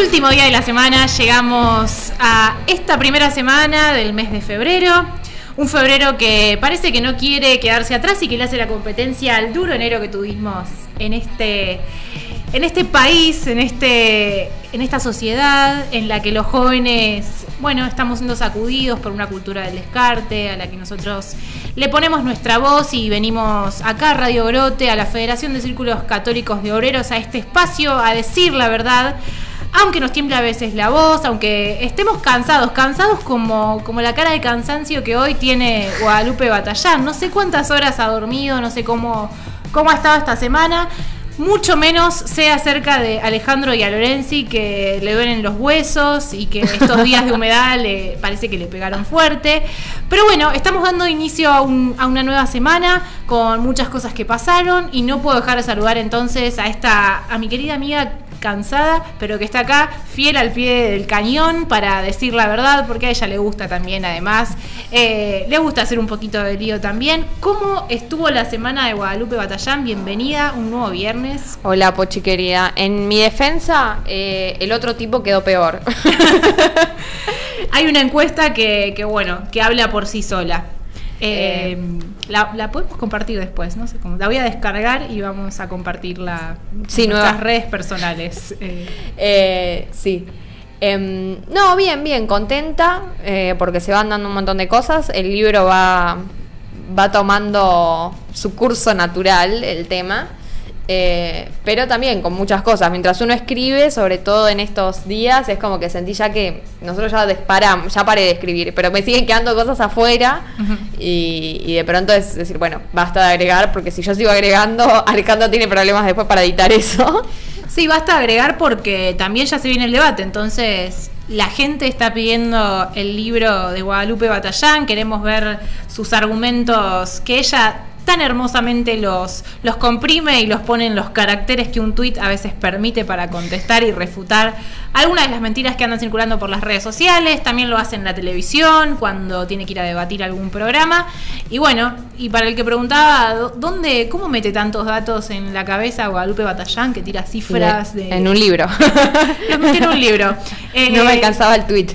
Último día de la semana, llegamos a esta primera semana del mes de febrero. Un febrero que parece que no quiere quedarse atrás y que le hace la competencia al duro enero que tuvimos en este, en este país, en, este, en esta sociedad en la que los jóvenes, bueno, estamos siendo sacudidos por una cultura del descarte, a la que nosotros le ponemos nuestra voz y venimos acá Radio Brote, a la Federación de Círculos Católicos de Obreros, a este espacio a decir la verdad aunque nos tiembla a veces la voz, aunque estemos cansados, cansados como, como la cara de cansancio que hoy tiene Guadalupe Batallán. No sé cuántas horas ha dormido, no sé cómo, cómo ha estado esta semana. Mucho menos sé acerca de Alejandro y a Lorenzi que le duelen los huesos y que estos días de humedad le parece que le pegaron fuerte. Pero bueno, estamos dando inicio a, a, una nueva semana con muchas cosas que pasaron y no puedo dejar de saludar entonces a esta a mi querida amiga cansada, pero que está acá fiel al pie del cañón para decir la verdad, porque a ella le gusta también, además, eh, le gusta hacer un poquito de lío también. ¿Cómo estuvo la semana de Guadalupe Batallán? Bienvenida, un nuevo viernes. Hola, Pochi querida. En mi defensa, eh, el otro tipo quedó peor. Hay una encuesta que, que, bueno, que habla por sí sola. Eh, la, podemos compartir después, no sé cómo. La voy a descargar y vamos a compartirla en nuestras redes personales. Eh. Eh, sí. Em, no, bien, bien, contenta porque se van dando un montón de cosas. El libro va, va tomando su curso natural, el tema. Eh, pero también con muchas cosas. Mientras uno escribe, sobre todo en estos días, es como que sentí ya que nosotros ya disparamos, ya paré de escribir, pero me siguen quedando cosas afuera y, de pronto es decir, bueno, basta de agregar, porque si yo sigo agregando, Alejandro tiene problemas después para editar eso. Sí, basta de agregar porque también ya se viene el debate, entonces la gente está pidiendo el libro de Guadalupe Batallán, queremos ver sus argumentos que ella tan hermosamente los, los comprime y los pone en los caracteres que un tuit a veces permite para contestar y refutar algunas de las mentiras que andan circulando por las redes sociales. También lo hace en la televisión cuando tiene que ir a debatir algún programa. Y bueno, y para el que preguntaba, ¿dónde, cómo mete tantos datos en la cabeza Guadalupe Batallán que tira cifras de... En un libro. los mete en un libro. no me alcanzaba el tuit.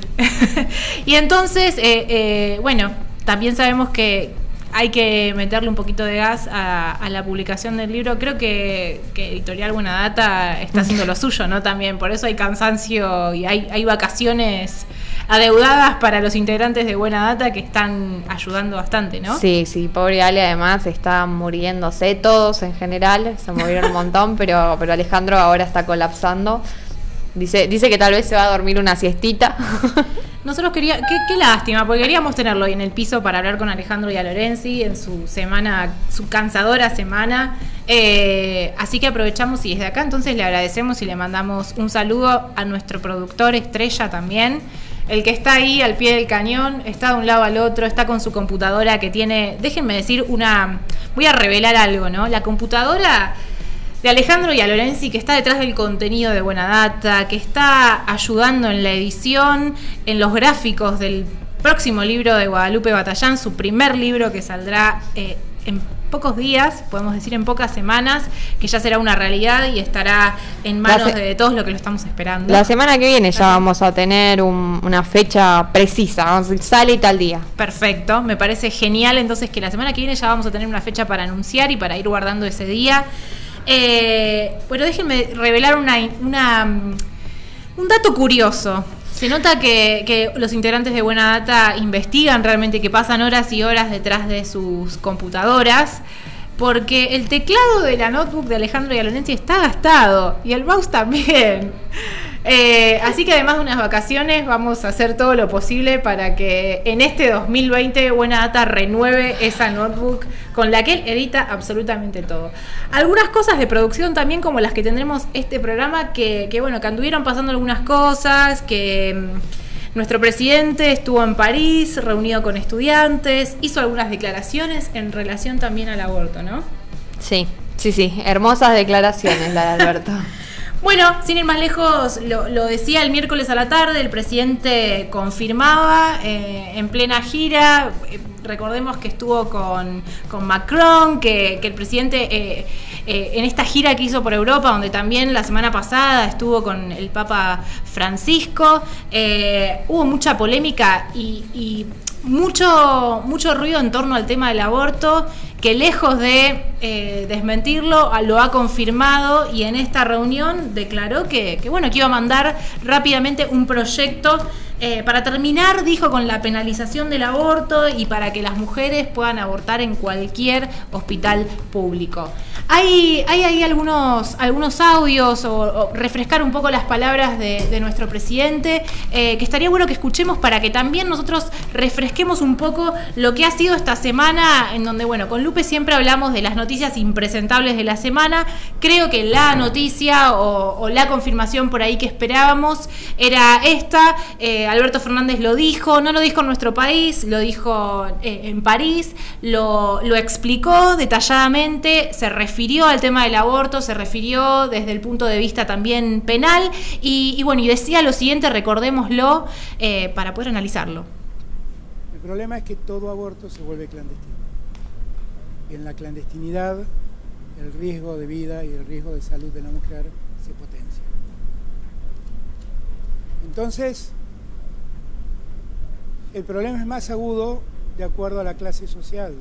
y entonces, eh, eh, bueno, también sabemos que, hay que meterle un poquito de gas a, la publicación del libro. Creo que, Editorial Buena Data está haciendo lo suyo, ¿no? También, por eso hay cansancio y hay, hay vacaciones adeudadas para los integrantes de Buena Data que están ayudando bastante, ¿no? Sí, sí, pobre Ale además está muriéndose, todos en general, se movieron un montón, pero, pero Alejandro ahora está colapsando. Dice, dice que tal vez se va a dormir una siestita. Nosotros queríamos, qué, lástima, porque queríamos tenerlo ahí en el piso para hablar con Alejandro y a Lorenzi en su semana, su cansadora semana. Eh, así que aprovechamos y desde acá entonces le agradecemos y le mandamos un saludo a nuestro productor estrella también. El que está ahí al pie del cañón, está de un lado al otro, está con su computadora que tiene, déjenme decir una, voy a revelar algo, ¿no? La computadora de Alejandro y a Lorenzi, que está detrás del contenido de Buena Data, que está ayudando en la edición, en los gráficos del próximo libro de Guadalupe Batallán, su primer libro que saldrá eh, en pocos días, podemos decir en pocas semanas, que ya será una realidad y estará en manos de todos lo que lo estamos esperando. La semana que viene ya vamos a tener una fecha precisa, sale tal día. Perfecto, me parece genial entonces que la semana que viene ya vamos a tener una fecha para anunciar y para ir guardando ese día. Eh, bueno, déjenme revelar mm, un dato curioso. Se nota que, los integrantes de Buena Data investigan realmente, que pasan horas y horas detrás de sus computadoras, porque el teclado de la notebook de Alejandro y está gastado y el mouse también. Eh, así que además de unas vacaciones vamos a hacer todo lo posible para que en este 2020 Buena Data renueve esa notebook con la que él edita absolutamente todo. Algunas cosas de producción también como las que tendremos este programa que, bueno, que anduvieron pasando algunas cosas, que mm, nuestro presidente estuvo en París reunido con estudiantes, hizo algunas declaraciones en relación también al aborto, ¿no? Sí, sí, sí, hermosas declaraciones la de Alberto. Bueno, sin ir más lejos, lo, decía el miércoles a la tarde, el presidente confirmaba eh, en plena gira, eh, recordemos que estuvo con, Macron, que, el presidente eh, en esta gira que hizo por Europa, donde también la semana pasada estuvo con el Papa Francisco, hubo mucha polémica y, mucho, mucho ruido en torno al tema del aborto, que lejos de desmentirlo, lo ha confirmado y en esta reunión declaró que, bueno, que iba a mandar rápidamente un proyecto eh, para terminar, dijo con la penalización del aborto y para que las mujeres puedan abortar en cualquier hospital público. Hay, hay ahí algunos, algunos audios o, refrescar un poco las palabras de, nuestro presidente, eh, que estaría bueno que escuchemos para que también nosotros refresquemos un poco lo que ha sido esta semana, en donde, bueno, con Siempre hablamos de las noticias impresentables de la semana. Creo que la noticia o, la confirmación por ahí que esperábamos era esta. Eh, Alberto Fernández lo dijo, no lo dijo en nuestro país, lo dijo eh, en París, lo, explicó detalladamente, se refirió refirió al tema del aborto, se refirió desde el punto de vista también penal y, bueno, y decía lo siguiente, recordémoslo, eh, para poder analizarlo. El problema es que todo aborto se vuelve clandestino. En la clandestinidad el riesgo de vida y el riesgo de salud de la mujer se potencia. Entonces, el problema es más agudo de acuerdo a la clase social.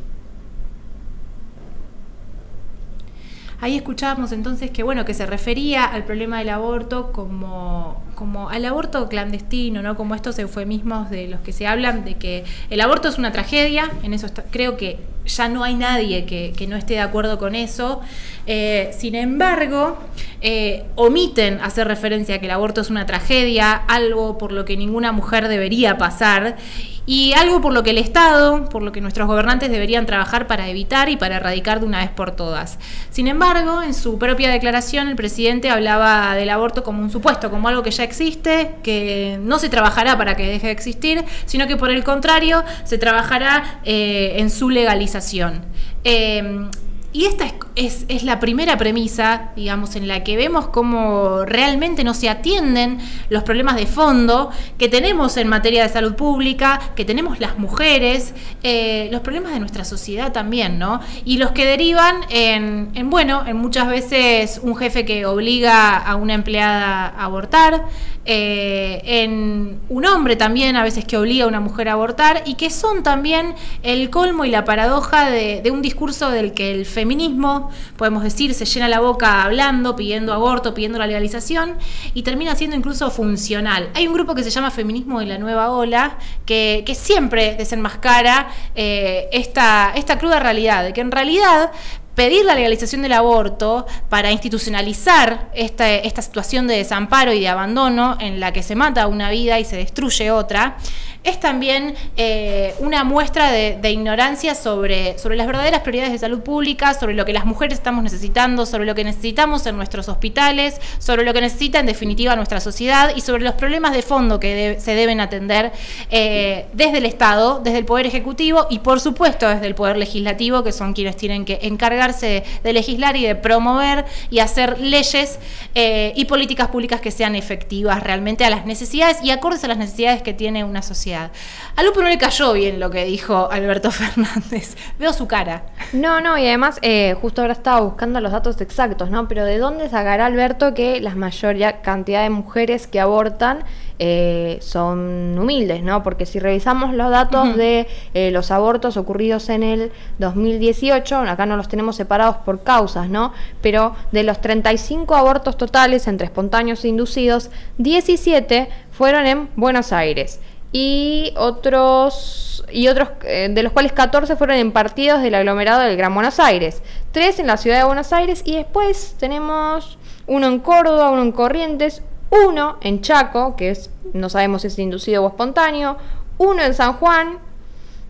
Ahí escuchábamos entonces que bueno, que se refería al problema del aborto como, como al aborto clandestino, ¿no? Como estos eufemismos de los que se hablan de que el aborto es una tragedia, en eso creo que ya no hay nadie que, no esté de acuerdo con eso. Eh, sin embargo, eh, omiten hacer referencia a que el aborto es una tragedia, algo por lo que ninguna mujer debería pasar y algo por lo que el Estado, por lo que nuestros gobernantes deberían trabajar para evitar y para erradicar de una vez por todas. Sin embargo, en su propia declaración, el presidente hablaba del aborto como un supuesto, como algo que ya existe, que no se trabajará para que deje de existir, sino que por el contrario se trabajará eh, en su legalización. Eh, y esta es, es, la primera premisa, digamos, en la que vemos cómo realmente no se atienden los problemas de fondo que tenemos en materia de salud pública, que tenemos las mujeres, eh, los problemas de nuestra sociedad también, ¿no? Y los que derivan en, en, bueno, en muchas veces un jefe que obliga a una empleada a abortar, eh, en un hombre también a veces que obliga a una mujer a abortar y que son también el colmo y la paradoja de, un discurso del que el feminismo, podemos decir, se llena la boca hablando, pidiendo aborto, pidiendo la legalización y termina siendo incluso funcional. Hay un grupo que se llama Feminismo de la Nueva Ola que, siempre desenmascara eh, esta, esta cruda realidad, de que en realidad pedir la legalización del aborto para institucionalizar esta, esta situación de desamparo y de abandono en la que se mata una vida y se destruye otra, es también eh, una muestra de, ignorancia sobre, las verdaderas prioridades de salud pública, sobre lo que las mujeres estamos necesitando, sobre lo que necesitamos en nuestros hospitales, sobre lo que necesita en definitiva nuestra sociedad y sobre los problemas de fondo que se deben atender eh, desde el Estado, desde el Poder Ejecutivo y por supuesto desde el Poder Legislativo, que son quienes tienen que encargarse de, legislar y de promover y hacer leyes eh, y políticas públicas que sean efectivas realmente a las necesidades y acordes a las necesidades que tiene una sociedad. A Lupe no le cayó bien lo que dijo Alberto Fernández. Veo su cara. No, no, y además, eh, justo ahora estaba buscando los datos exactos, ¿no? Pero ¿de dónde sacará Alberto que la mayor cantidad de mujeres que abortan eh, son humildes, ¿no? Porque si revisamos los datos de eh, los abortos ocurridos en el 2018, acá no los tenemos separados por causas, ¿no? Pero de los 35 abortos totales entre espontáneos e inducidos, 17 fueron en Buenos Aires y otros y otros eh, de los cuales 14 fueron en partidos del aglomerado del Gran Buenos Aires, tres en la ciudad de Buenos Aires y después tenemos uno en Córdoba, uno en Corrientes, uno en Chaco, que es no sabemos si es inducido o espontáneo, uno en San Juan,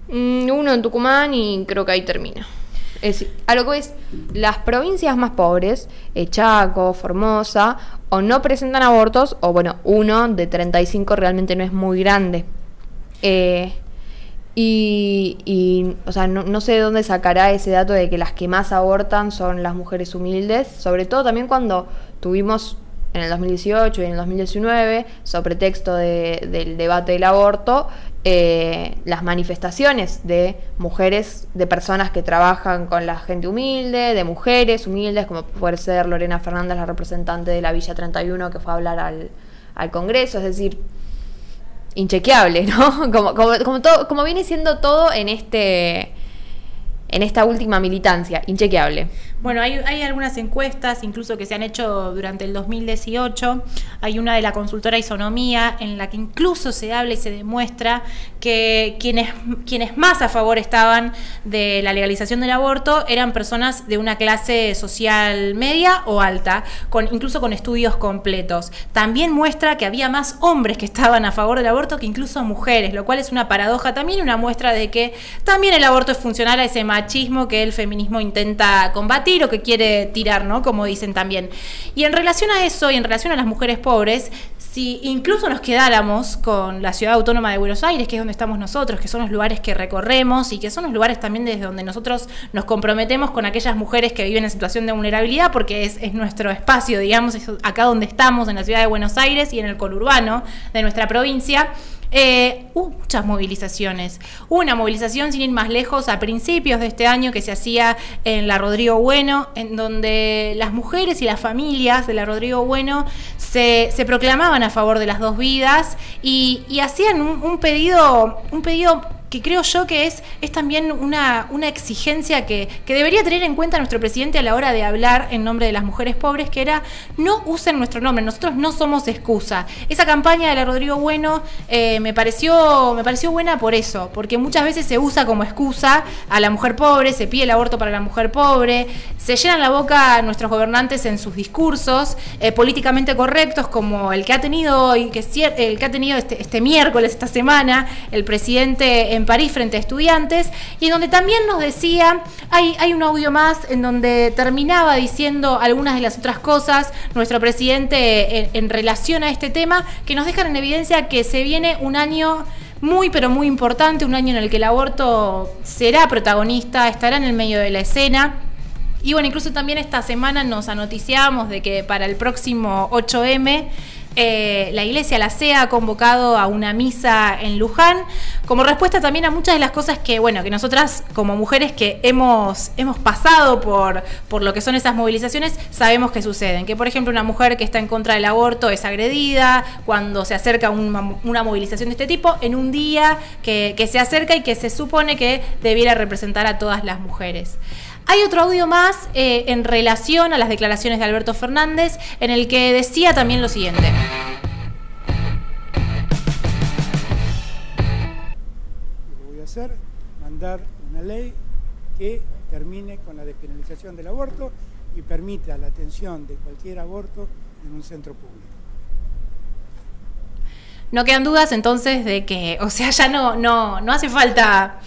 mm, uno en Tucumán y creo que ahí termina. Es a lo que es, las provincias más pobres, eh, Chaco, Formosa, o no presentan abortos, o bueno, uno de 35 realmente no es muy grande. Eh, y, o sea, no, sé de dónde sacará ese dato de que las que más abortan son las mujeres humildes, sobre todo también cuando tuvimos en el 2018 y en el 2019, sobre texto del debate del aborto, eh, las manifestaciones de mujeres, de personas que trabajan con la gente humilde, de mujeres humildes, como puede ser Lorena Fernández, la representante de la Villa 31, que fue a hablar al, al Congreso, es decir, inchequeable, ¿no? Como, como, como, todo, como viene siendo todo en este en esta última militancia, inchequeable. Bueno, hay, algunas encuestas, incluso que se han hecho durante el 2018. Hay una de la consultora Isonomía, en la que incluso se habla y se demuestra que quienes, quienes más a favor estaban de la legalización del aborto eran personas de una clase social media o alta, con, incluso con estudios completos. También muestra que había más hombres que estaban a favor del aborto que incluso mujeres, lo cual es una paradoja también, una muestra de que también el aborto es funcional a ese machismo que el feminismo intenta combatir lo que quiere tirar, ¿no? Como dicen también. Y en relación a eso y en relación a las mujeres pobres, si incluso nos quedáramos con la ciudad autónoma de Buenos Aires, que es donde estamos nosotros, que son los lugares que recorremos y que son los lugares también desde donde nosotros nos comprometemos con aquellas mujeres que viven en situación de vulnerabilidad, porque es, es nuestro espacio, digamos, es acá donde estamos, en la ciudad de Buenos Aires y en el conurbano de nuestra provincia. Eh, hubo muchas movilizaciones. Una movilización, sin ir más lejos, a principios de este año que se hacía en la Rodrigo Bueno, en donde las mujeres y las familias de la Rodrigo Bueno se, proclamaban a favor de las dos vidas y, hacían un pedido, un pedido que creo yo que es, es también una, una exigencia que, debería tener en cuenta nuestro presidente a la hora de hablar en nombre de las mujeres pobres, que era no usen nuestro nombre, nosotros no somos excusa. Esa campaña de la Rodrigo Bueno eh, me, pareció, me pareció buena por eso, porque muchas veces se usa como excusa a la mujer pobre, se pide el aborto para la mujer pobre, se llenan la boca nuestros gobernantes en sus discursos eh, políticamente correctos, como el que ha tenido hoy, que el que ha tenido este, este miércoles, esta semana, el presidente en París frente a estudiantes, y en donde también nos decía, hay, hay un audio más en donde terminaba diciendo algunas de las otras cosas nuestro presidente en, relación a este tema, que nos dejan en evidencia que se viene un año muy pero muy importante, un año en el que el aborto será protagonista, estará en el medio de la escena. Y bueno, incluso también esta semana nos anoticiamos de que para el próximo 8M eh, la iglesia, la CEA, ha convocado a una misa en Luján, como respuesta también a muchas de las cosas que, bueno, que nosotras como mujeres que hemos, hemos pasado por, por lo que son esas movilizaciones, sabemos que suceden. Que, por ejemplo, una mujer que está en contra del aborto es agredida cuando se acerca una, movilización de este tipo, en un día que se acerca y que se supone que debiera representar a todas las mujeres. Hay otro audio más eh, en relación a las declaraciones de Alberto Fernández, en el que decía también lo siguiente. Lo voy a hacer, mandar una ley que termine con la despenalización del aborto y permita la atención de cualquier aborto en un centro público. No quedan dudas entonces de que, o sea, ya no, no, no hace falta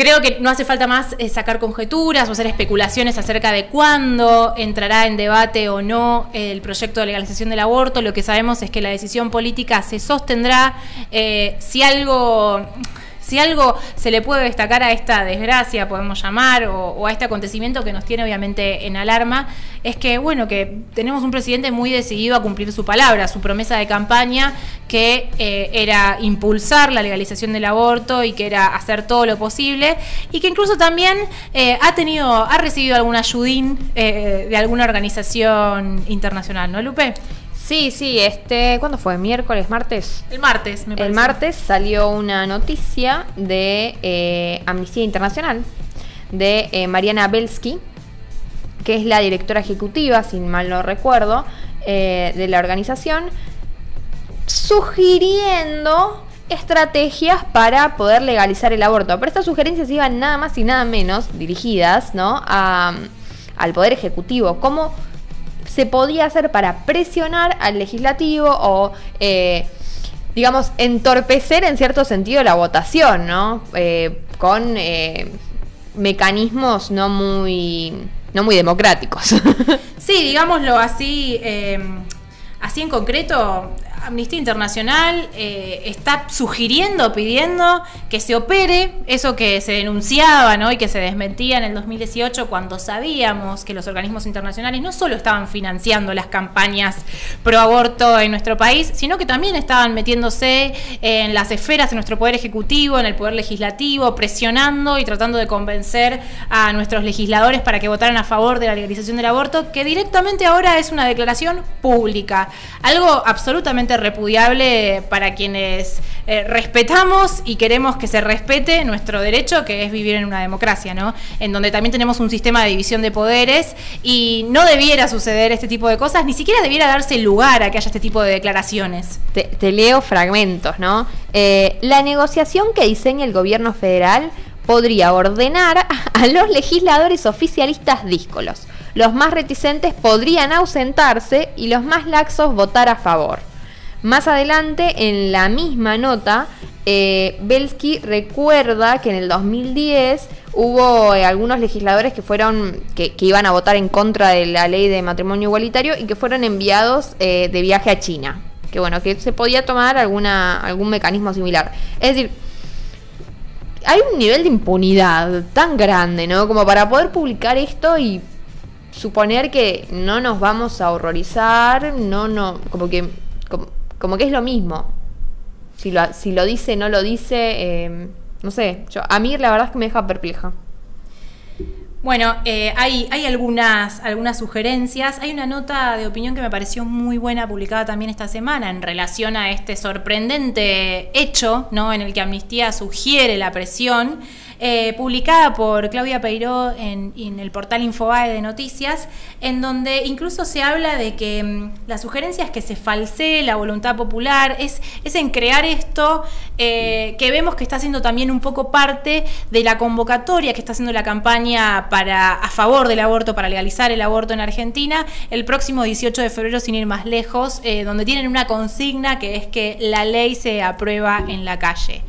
Creo que no hace falta más eh, sacar conjeturas o hacer especulaciones acerca de cuándo entrará en debate o no el proyecto de legalización del aborto. Lo que sabemos es que la decisión política se sostendrá. Eh, si algo si algo se le puede destacar a esta desgracia, podemos llamar, o, a este acontecimiento que nos tiene obviamente en alarma, es que, bueno, que tenemos un presidente muy decidido a cumplir su palabra, su promesa de campaña, que eh, era impulsar la legalización del aborto y que era hacer todo lo posible, y que incluso también eh, ha tenido, ha recibido algún ayudín eh, de alguna organización internacional, ¿no, Lupe? Sí, sí, este, ¿cuándo fue? ¿Miércoles, martes? El martes, me parece. El martes salió una noticia de eh, Amnistía Internacional de eh, Mariana Belsky, que es la directora ejecutiva, si mal no recuerdo, eh, de la organización, sugiriendo estrategias para poder legalizar el aborto. Pero estas sugerencias iban nada más y nada menos dirigidas ¿no? a, al Poder Ejecutivo. ¿Cómo se podía hacer para presionar al legislativo o, eh, digamos, entorpecer en cierto sentido la votación, ¿no? Eh, con eh, mecanismos no muy, no muy democráticos. sí, digámoslo así, así en concreto, Amnistía Internacional eh, está sugiriendo, pidiendo que se opere eso que se denunciaba ¿no? y que se desmentía en el 2018 cuando sabíamos que los organismos internacionales no solo estaban financiando las campañas pro aborto en nuestro país, sino que también estaban metiéndose en las esferas, en nuestro poder ejecutivo, en el poder legislativo, presionando y tratando de convencer a nuestros legisladores para que votaran a favor de la legalización del aborto, que directamente ahora es una declaración pública. Algo absolutamente repudiable para quienes eh, respetamos y queremos que se respete nuestro derecho, que es vivir en una democracia, ¿no? En donde también tenemos un sistema de división de poderes y no debiera suceder este tipo de cosas, ni siquiera debiera darse lugar a que haya este tipo de declaraciones. Te, leo fragmentos, ¿no? Eh, la negociación que diseña el gobierno federal podría ordenar a los legisladores oficialistas díscolos. Los más reticentes podrían ausentarse y los más laxos votar a favor. Más adelante, en la misma nota, eh, Belsky recuerda que en el 2010 hubo eh, algunos legisladores que fueron que, iban a votar en contra de la ley de matrimonio igualitario y que fueron enviados eh, de viaje a China. Que bueno, que se podía tomar alguna, algún mecanismo similar. Es decir, hay un nivel de impunidad tan grande, ¿no? Como para poder publicar esto y suponer que no nos vamos a horrorizar, no, no, como que, que es lo mismo. Si lo, si lo dice, no lo dice, em, no sé, yo, a mí la verdad es que me deja perpleja. Bueno, eh, hay, hay algunas, algunas sugerencias. Hay una nota de opinión que me pareció muy buena publicada también esta semana en relación a este sorprendente hecho, ¿no? En el que Amnistía sugiere la presión eh, publicada por Claudia Peiró en, el portal Infobae de Noticias, en donde incluso se habla de que mm, la sugerencia es que se falsee la voluntad popular, es, es en crear esto eh, que vemos que está haciendo también un poco parte de la convocatoria que está haciendo la campaña para, a favor del aborto, para legalizar el aborto en Argentina, el próximo 18 de febrero, sin ir más lejos, eh, donde tienen una consigna que es que la ley se aprueba en la calle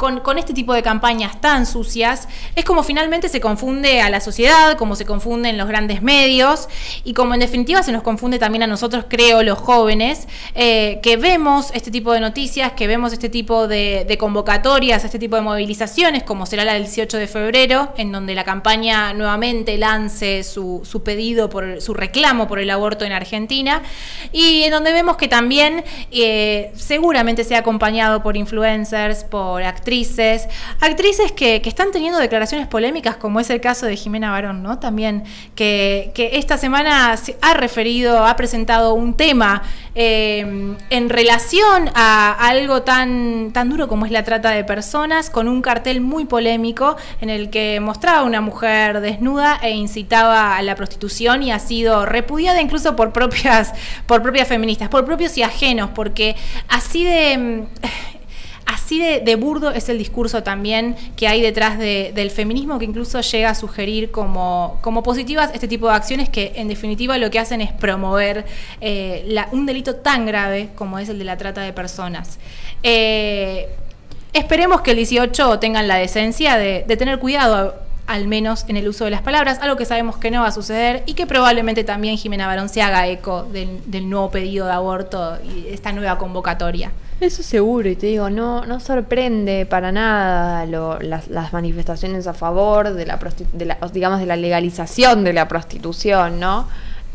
con, este tipo de campañas tan sucias, es como finalmente se confunde a la sociedad, como se confunden los grandes medios y como en definitiva se nos confunde también a nosotros, creo, los jóvenes, eh, que vemos este tipo de noticias, que vemos este tipo de, convocatorias, este tipo de movilizaciones, como será la del 18 de febrero, en donde la campaña nuevamente lance su, pedido, por su reclamo por el aborto en Argentina, y en donde vemos que también eh, seguramente sea acompañado por influencers, por actrices, actrices, actrices que, están teniendo declaraciones polémicas, como es el caso de Jimena Barón, ¿no? También, que, esta semana ha referido, ha presentado un tema eh, en relación a algo tan, tan duro como es la trata de personas, con un cartel muy polémico en el que mostraba a una mujer desnuda e incitaba a la prostitución y ha sido repudiada incluso por propias, por propias feministas, por propios y ajenos, porque así de así de, burdo es el discurso también que hay detrás del feminismo que incluso llega a sugerir como, como positivas este tipo de acciones que en definitiva lo que hacen es promover eh, un delito tan grave como es el de la trata de personas. Eh, esperemos que el 18 tengan la decencia de, tener cuidado al menos en el uso de las palabras, algo que sabemos que no va a suceder y que probablemente también Jimena Barón se haga eco del, nuevo pedido de aborto y esta nueva convocatoria. Eso seguro, y te digo, no, no sorprende para nada las, manifestaciones a favor de la, digamos, de la legalización de la prostitución, ¿no?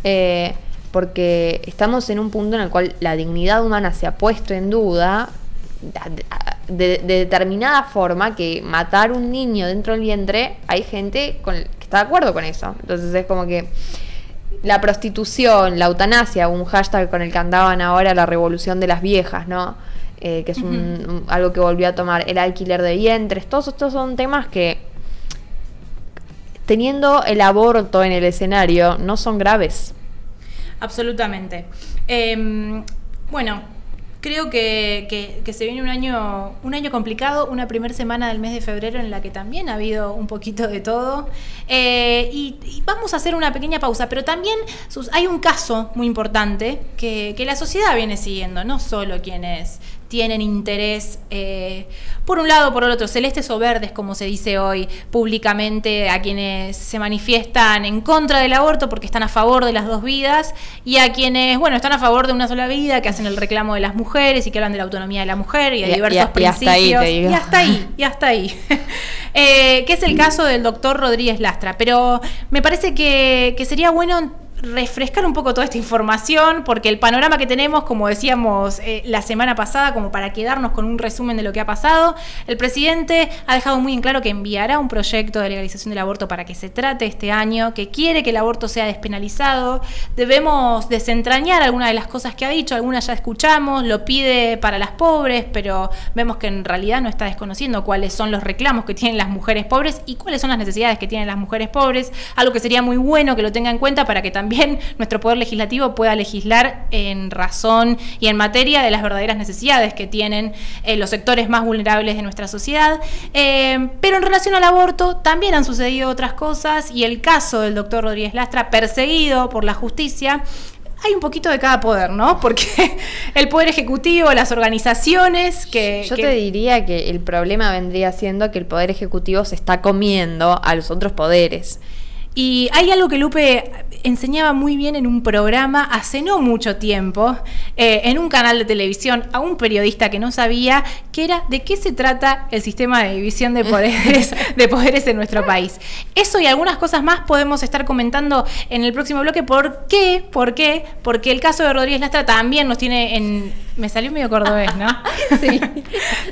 Eh, porque estamos en un punto en el cual la dignidad humana se ha puesto en duda de, determinada forma que matar un niño dentro del vientre, hay gente con, que está de acuerdo con eso. Entonces es como que la prostitución, la eutanasia, un hashtag con el que andaban ahora la revolución de las viejas, ¿no? Eh, que es algo que volvió a tomar el alquiler de vientres, todos estos son temas que teniendo el aborto en el escenario no son graves. Absolutamente. Em, bueno, Creo que, se viene un año, un año complicado, una primera semana del mes de febrero en la que también ha habido un poquito de todo. Eh, y, vamos a hacer una pequeña pausa, pero también hay un caso muy importante que, la sociedad viene siguiendo, no solo quienes tienen interés, eh, por un lado o por el otro, celestes o verdes, como se dice hoy públicamente, a quienes se manifiestan en contra del aborto porque están a favor de las dos vidas, y a quienes, bueno, están a favor de una sola vida, que hacen el reclamo de las mujeres y que hablan de la autonomía de la mujer y de diversos principios. Y hasta ahí, y hasta ahí, eh, que es el caso del doctor Rodríguez Lastra. Pero me parece que, que sería bueno refrescar un poco toda esta información, porque el panorama que tenemos, como decíamos eh, la semana pasada, como para quedarnos con un resumen de lo que ha pasado, el presidente ha dejado muy en claro que enviará un proyecto de legalización del aborto para que se trate este año, que quiere que el aborto sea despenalizado. Debemos desentrañar algunas de las cosas que ha dicho, algunas ya escuchamos, lo pide para las pobres, pero vemos que en realidad no está desconociendo cuáles son los reclamos que tienen las mujeres pobres y cuáles son las necesidades que tienen las mujeres pobres, algo que sería muy bueno que lo tenga en cuenta para que también también nuestro poder legislativo pueda legislar en razón y en materia de las verdaderas necesidades que tienen eh, los sectores más vulnerables de nuestra sociedad. Eh, pero en relación al aborto también han sucedido otras cosas y el caso del doctor Rodríguez Lastra, perseguido por la justicia, hay un poquito de cada poder, ¿no? Porque el poder ejecutivo, las organizaciones que... Yo te diría que el problema vendría siendo que el poder ejecutivo se está comiendo a los otros poderes. Y hay algo que Lupe enseñaba muy bien en un programa hace no mucho tiempo, eh, en un canal de televisión, a un periodista que no sabía que era de qué se trata el sistema de división de poderes, de poderes en nuestro país. Eso y algunas cosas más podemos estar comentando en el próximo bloque. ¿Por qué? ¿Por qué? Porque el caso de Rodríguez Lastra también nos tiene en, me salió medio cordobés, ¿no? sí.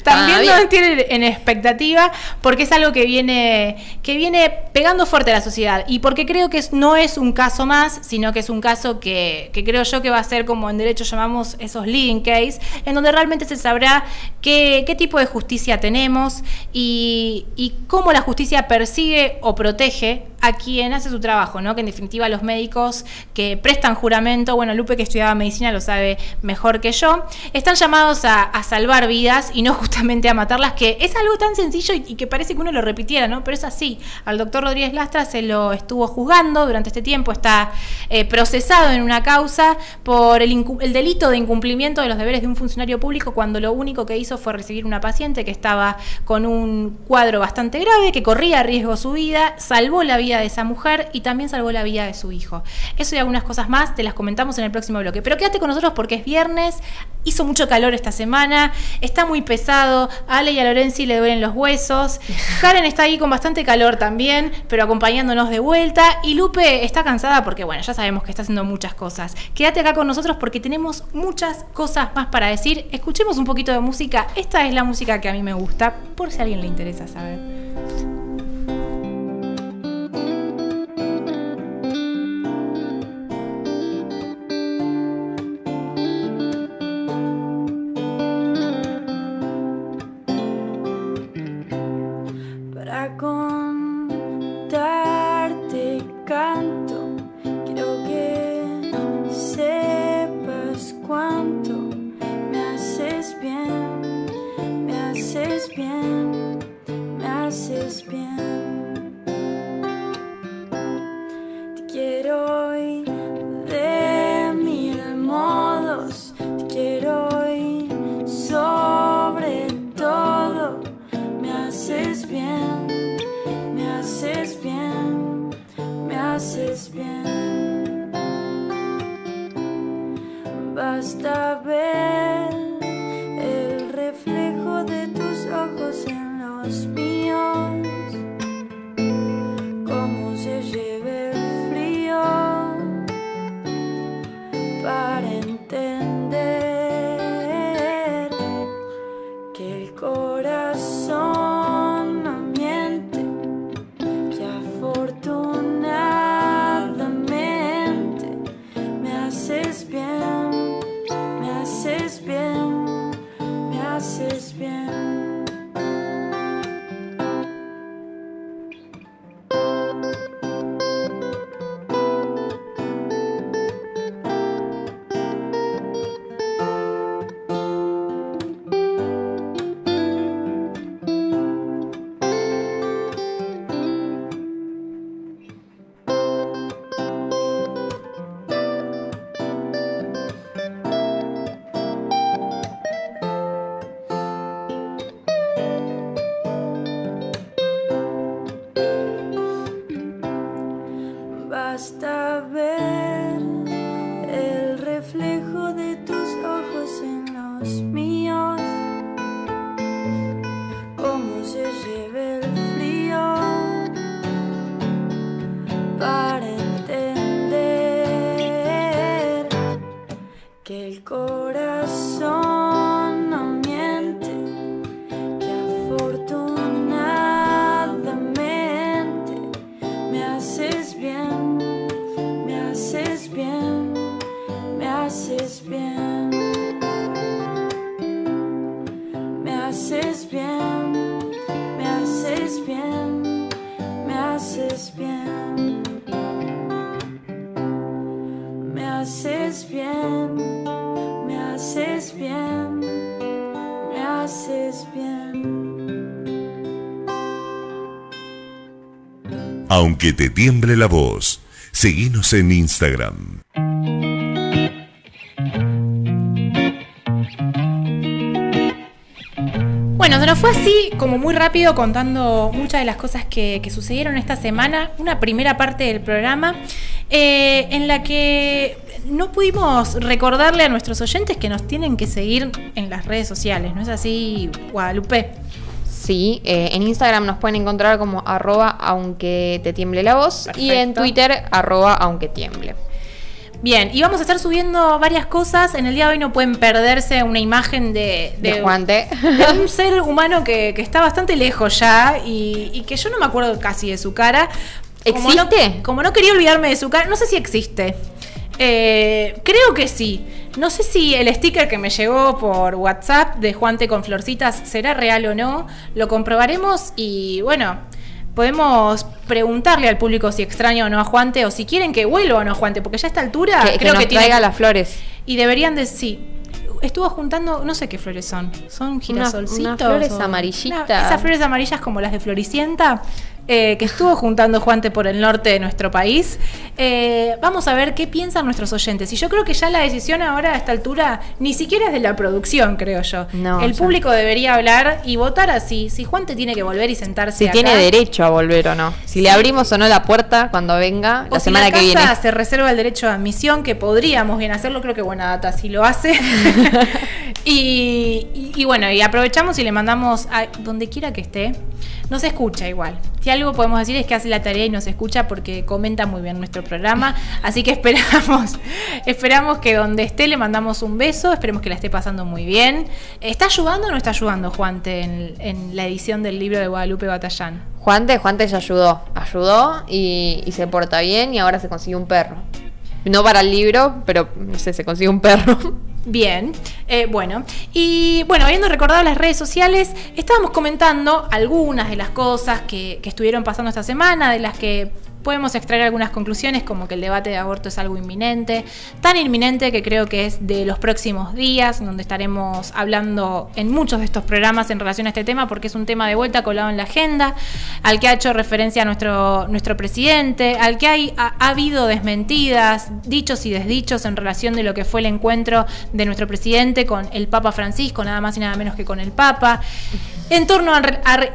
También ah, nos tiene en expectativa porque es algo que viene, que viene pegando fuerte a la sociedad y porque creo que no es un caso más, sino que es un caso que, creo yo que va a ser como en derecho llamamos esos leading case, en donde realmente se sabrá qué, qué tipo de justicia tenemos y, y cómo la justicia persigue o protege a quien hace su trabajo, ¿no? Que en definitiva los médicos que prestan juramento, bueno, Lupe que estudiaba medicina lo sabe mejor que yo, están llamados a, salvar vidas y no justamente a matarlas, que es algo tan sencillo y, que parece que uno lo repitiera, ¿no? Pero es así. Al doctor Rodríguez Lastra se lo estuvo juzgando durante este tiempo, está eh, procesado en una causa por el, el delito de incumplimiento de los deberes de un funcionario público cuando lo único que hizo fue recibir una paciente que estaba con un cuadro bastante grave, que corría riesgo su vida, salvó la vida de esa mujer y también salvó la vida de su hijo. Eso y algunas cosas más te las comentamos en el próximo bloque. Pero quédate con nosotros porque es viernes, hizo mucho calor esta semana, está muy pesado, a Ale y a Lorenzi le duelen los huesos, Karen está ahí con bastante calor también, pero acompañándonos de vuelta y Lupe está cansada porque bueno, ya sabemos que está haciendo muchas cosas. Quédate acá con nosotros porque tenemos muchas cosas más para decir. Escuchemos un poquito de música. Esta es la música que a mí me gusta, por si a alguien le interesa saber. contarte canto. Quiero que sepas cuánto me haces bien, me haces bien, me haces bien. bien. Aunque te tiemble la voz, seguinos en Instagram. Bueno, se nos fue así, como muy rápido, contando muchas de las cosas que, sucedieron esta semana. Una primera parte del programa eh, en la que no pudimos recordarle a nuestros oyentes que nos tienen que seguir en las redes sociales. ¿No es así, Guadalupe? Sí, eh, en Instagram nos pueden encontrar como arroba aunque te tiemble la voz y en. Twitter arroba aunque tiemble. Bien, y vamos a estar subiendo varias cosas. En el día de hoy no pueden perderse una imagen de, De Juante. de un ser humano que, que está bastante lejos ya y, y que yo no me acuerdo casi de su cara. Como no- ¿Existe? Como no, quería olvidarme de su cara, no sé si existe. Eh, creo que sí. No sé si el sticker que me llegó por WhatsApp de Juante con florcitas será real o no. Lo comprobaremos y bueno, podemos preguntarle al público si extraña o no a Juante o si quieren que vuelva o no a Juante, porque ya a esta altura que, que creo nos que tiene traiga las flores. y deberían de sí. Estuvo juntando, no sé qué flores son. Son girasolcitos. unas flores o- amarillitas. Una- esas flores amarillas como las de Floricienta. Eh, que estuvo juntando Juante por el norte de nuestro país. Eh, vamos a ver qué piensan nuestros oyentes. Y yo creo que ya la decisión ahora a esta altura ni siquiera es de la producción, creo yo. No, el público debería hablar y votar así. Si Juante tiene que volver y sentarse Si acá, tiene derecho a volver o no. Si le abrimos o no la puerta cuando venga O la si semana la que casa viene. se reserva el derecho de admisión, que podríamos bien hacerlo, creo que buena data si lo hace. y, bueno, y aprovechamos y le mandamos a donde quiera que esté. Nos escucha igual. Si algo podemos decir es que hace la tarea y nos escucha porque comenta muy bien nuestro programa. Así que esperamos, esperamos que donde esté le mandamos un beso. Esperemos que la esté pasando muy bien. ¿Está ayudando o no está ayudando Juante en, en la edición del libro de Guadalupe Batallán? Juante, Juante ya ayudó. Ayudó y, y se porta bien y ahora se consiguió un perro. No para el libro, pero no sé, se consiguió un perro. Bien, eh, bueno, y bueno, habiendo recordado las redes sociales, estábamos comentando algunas de las cosas que, que estuvieron pasando esta semana, de las que podemos extraer algunas conclusiones, como que el debate de aborto es algo inminente, tan inminente que creo que es de los próximos días, donde estaremos hablando en muchos de estos programas en relación a este tema, porque es un tema de vuelta colado en la agenda, al que ha hecho referencia nuestro, nuestro presidente, al que hay, ha, ha habido desmentidas, dichos y desdichos en relación de lo que fue el encuentro de nuestro presidente con el Papa Francisco, nada más y nada menos que con el Papa. En torno a-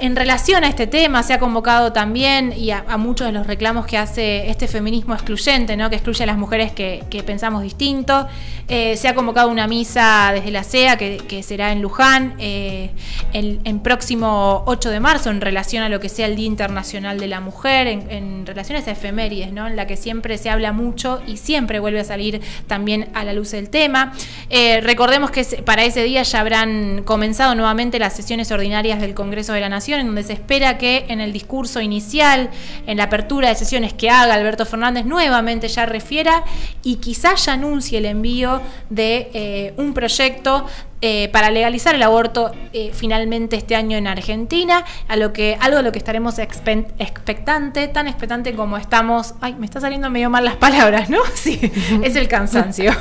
en relación a este tema, se ha convocado también y a, a muchos de los reclamos que hace este feminismo excluyente, ¿no? que excluye a las mujeres que, pensamos distinto. Eh, se ha convocado una misa desde la CEA que, será en Luján eh, el, próximo 8 de marzo en relación a lo que sea el Día Internacional de la Mujer, en, en relación a esa efemérides, ¿no? en la que siempre se habla mucho y siempre vuelve a salir también a la luz del tema. Eh, recordemos que para ese día ya habrán comenzado nuevamente las sesiones ordinarias del Congreso de la Nación, en donde se espera que en el discurso inicial, en la apertura de sesiones que haga Alberto Fernández, nuevamente ya refiera y quizás ya anuncie el envío de eh, un proyecto eh, para legalizar el aborto eh, finalmente este año en Argentina, a lo que, algo a lo que estaremos expectante, tan expectante como estamos. Ay, me está saliendo medio mal las palabras, ¿no? Sí, es el cansancio.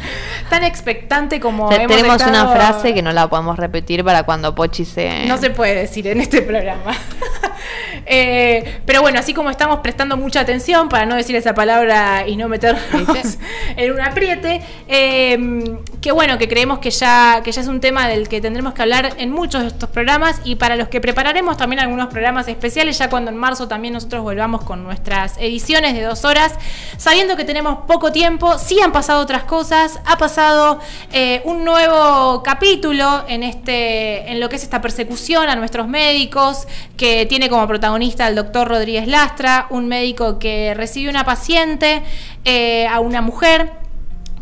tan expectante como hemos Tenemos una frase que no la podemos repetir para cuando Pochi se... no se puede decir en este programa. Eh, pero bueno, así como estamos prestando mucha atención para no decir esa palabra y no meternos ¿Viste? en un apriete, eh, que bueno, que creemos que ya, que ya es un tema del que tendremos que hablar en muchos de estos programas y para los que prepararemos también algunos programas especiales, ya cuando en marzo también nosotros volvamos con nuestras ediciones de dos horas, sabiendo que tenemos poco tiempo, sí han pasado otras cosas, ha pasado eh, un nuevo capítulo en, este, en lo que es esta persecución a nuestros médicos, que tiene como protagonista al doctor Rodríguez Lastra, un médico que recibió una paciente, eh, a una mujer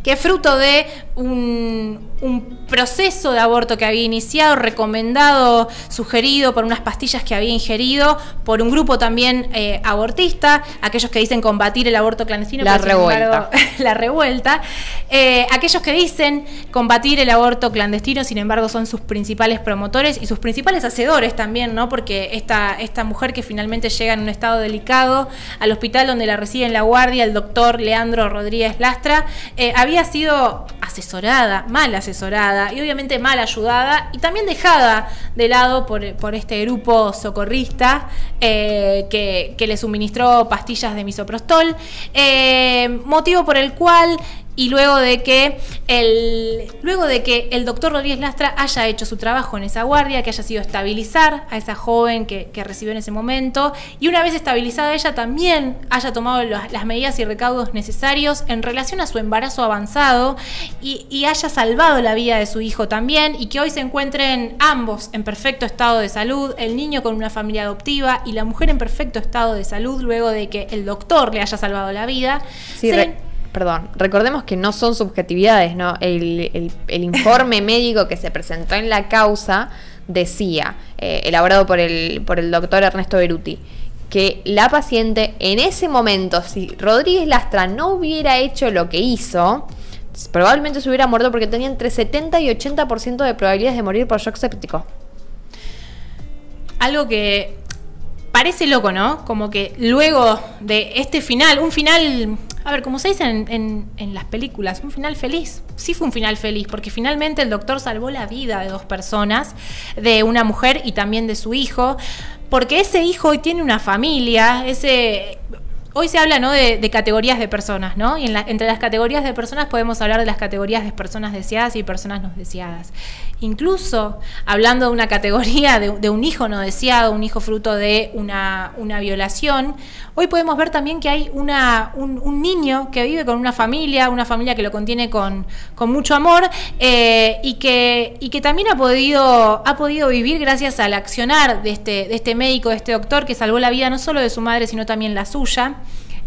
que fruto de un, un proceso de aborto que había iniciado, recomendado, sugerido por unas pastillas que había ingerido, por un grupo también eh, abortista, aquellos que dicen combatir el aborto clandestino. La revuelta. embargo, la revuelta. Eh, aquellos que dicen combatir el aborto clandestino, sin embargo, son sus principales promotores y sus principales hacedores también, ¿no? Porque esta, esta mujer que finalmente llega en un estado delicado al hospital donde la recibe en la guardia el doctor Leandro Rodríguez Lastra, eh, había sido asesorada, mal asesorada y obviamente mal ayudada y también dejada de lado por, por este grupo socorrista eh, que, que le suministró pastillas de misoprostol, eh, motivo por el cual y luego de que el luego de que el doctor Rodríguez Lastra haya hecho su trabajo en esa guardia, que haya sido estabilizar a esa joven que, que recibió en ese momento, y una vez estabilizada ella también haya tomado los- las medidas y recaudos necesarios en relación a su embarazo avanzado y, y haya salvado la vida de su hijo también, y que hoy se encuentren ambos en perfecto estado de salud, el niño con una familia adoptiva y la mujer en perfecto estado de salud luego de que el doctor le haya salvado la vida. Sí, Se le- perdón, recordemos que no son subjetividades, ¿no? El, el- el informe médico que se presentó en la causa decía, eh, elaborado por el, por el doctor Ernesto Beruti, que la paciente en ese momento, si Rodríguez Lastra no hubiera hecho lo que hizo, probablemente se hubiera muerto porque tenía entre 70 y 80% de probabilidades de morir por shock séptico. algo que parece loco, ¿no? Como que luego de este final, un final, a ver, como se dice en, las películas, un final feliz. Sí fue un final feliz, porque finalmente el doctor salvó la vida de dos personas, de una mujer y también de su hijo, porque ese hijo hoy tiene una familia. Hoy se habla ¿no? de, de categorías de personas, ¿no? Y en la- entre las categorías de personas podemos hablar de las categorías de personas deseadas y personas no deseadas. Incluso hablando de una categoría de, un hijo no deseado, un hijo fruto de una, violación, hoy podemos ver también que hay un, niño que vive con una familia, una familia que lo contiene con, mucho amor eh, y, que, también ha podido, ha podido vivir gracias al accionar de este, de este médico, de este doctor que salvó la vida no solo de su madre, sino también la suya.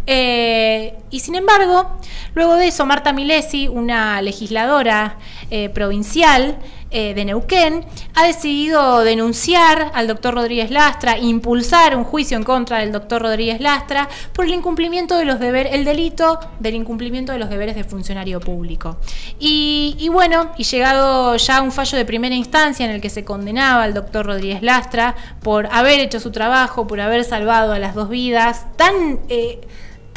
Eh, y sin embargo, luego de eso, Marta Milesi, una legisladora eh, provincial eh, de Neuquén, ha decidido denunciar al doctor Rodríguez Lastra, impulsar un juicio en contra del doctor Rodríguez Lastra por el incumplimiento de los deberes, el delito del incumplimiento de los deberes de funcionario público. Y, bueno, y llegado ya un fallo de primera instancia en el que se condenaba al doctor Rodríguez Lastra por haber hecho su trabajo, por haber salvado a las dos vidas, tan... eh,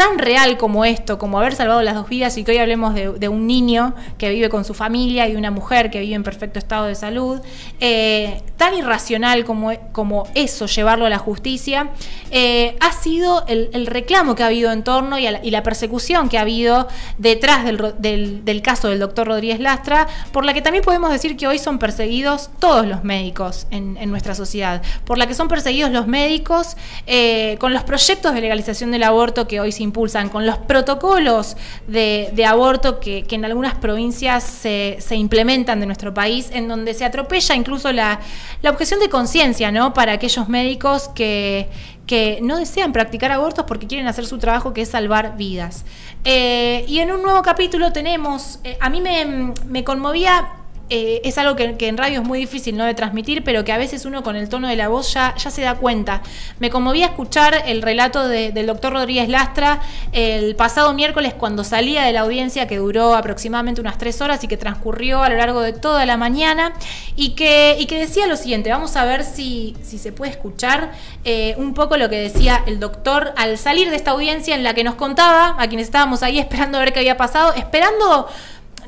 tan real como esto, como haber salvado las dos vidas y que hoy hablemos de, un niño que vive con su familia y de una mujer que vive en perfecto estado de salud, eh, tan irracional como, como eso, llevarlo a la justicia, eh, ha sido el, el reclamo que ha habido en torno y, la, persecución que ha habido detrás del- del caso del doctor Rodríguez Lastra, por la que también podemos decir que hoy son perseguidos todos los médicos en, en nuestra sociedad, por la que son perseguidos los médicos eh, con los proyectos de legalización del aborto que hoy se impulsan, con los protocolos de, aborto que, en algunas provincias se, implementan de nuestro país, en donde se atropella incluso la, la objeción de conciencia, ¿no? Para aquellos médicos que, que no desean practicar abortos porque quieren hacer su trabajo que es salvar vidas. Eh, y en un nuevo capítulo tenemos, eh, a mí me, me conmovía eh, es algo que, en radio es muy difícil no de transmitir, pero que a veces uno con el tono de la voz ya, se da cuenta. Me conmovía escuchar el relato de- del doctor Rodríguez Lastra el pasado miércoles cuando salía de la audiencia que duró aproximadamente unas tres horas y que transcurrió a lo largo de toda la mañana y que, y que decía lo siguiente, vamos a ver si, si se puede escuchar eh, un poco lo que decía el doctor al salir de esta audiencia en la que nos contaba, a quienes estábamos ahí esperando a ver qué había pasado, esperando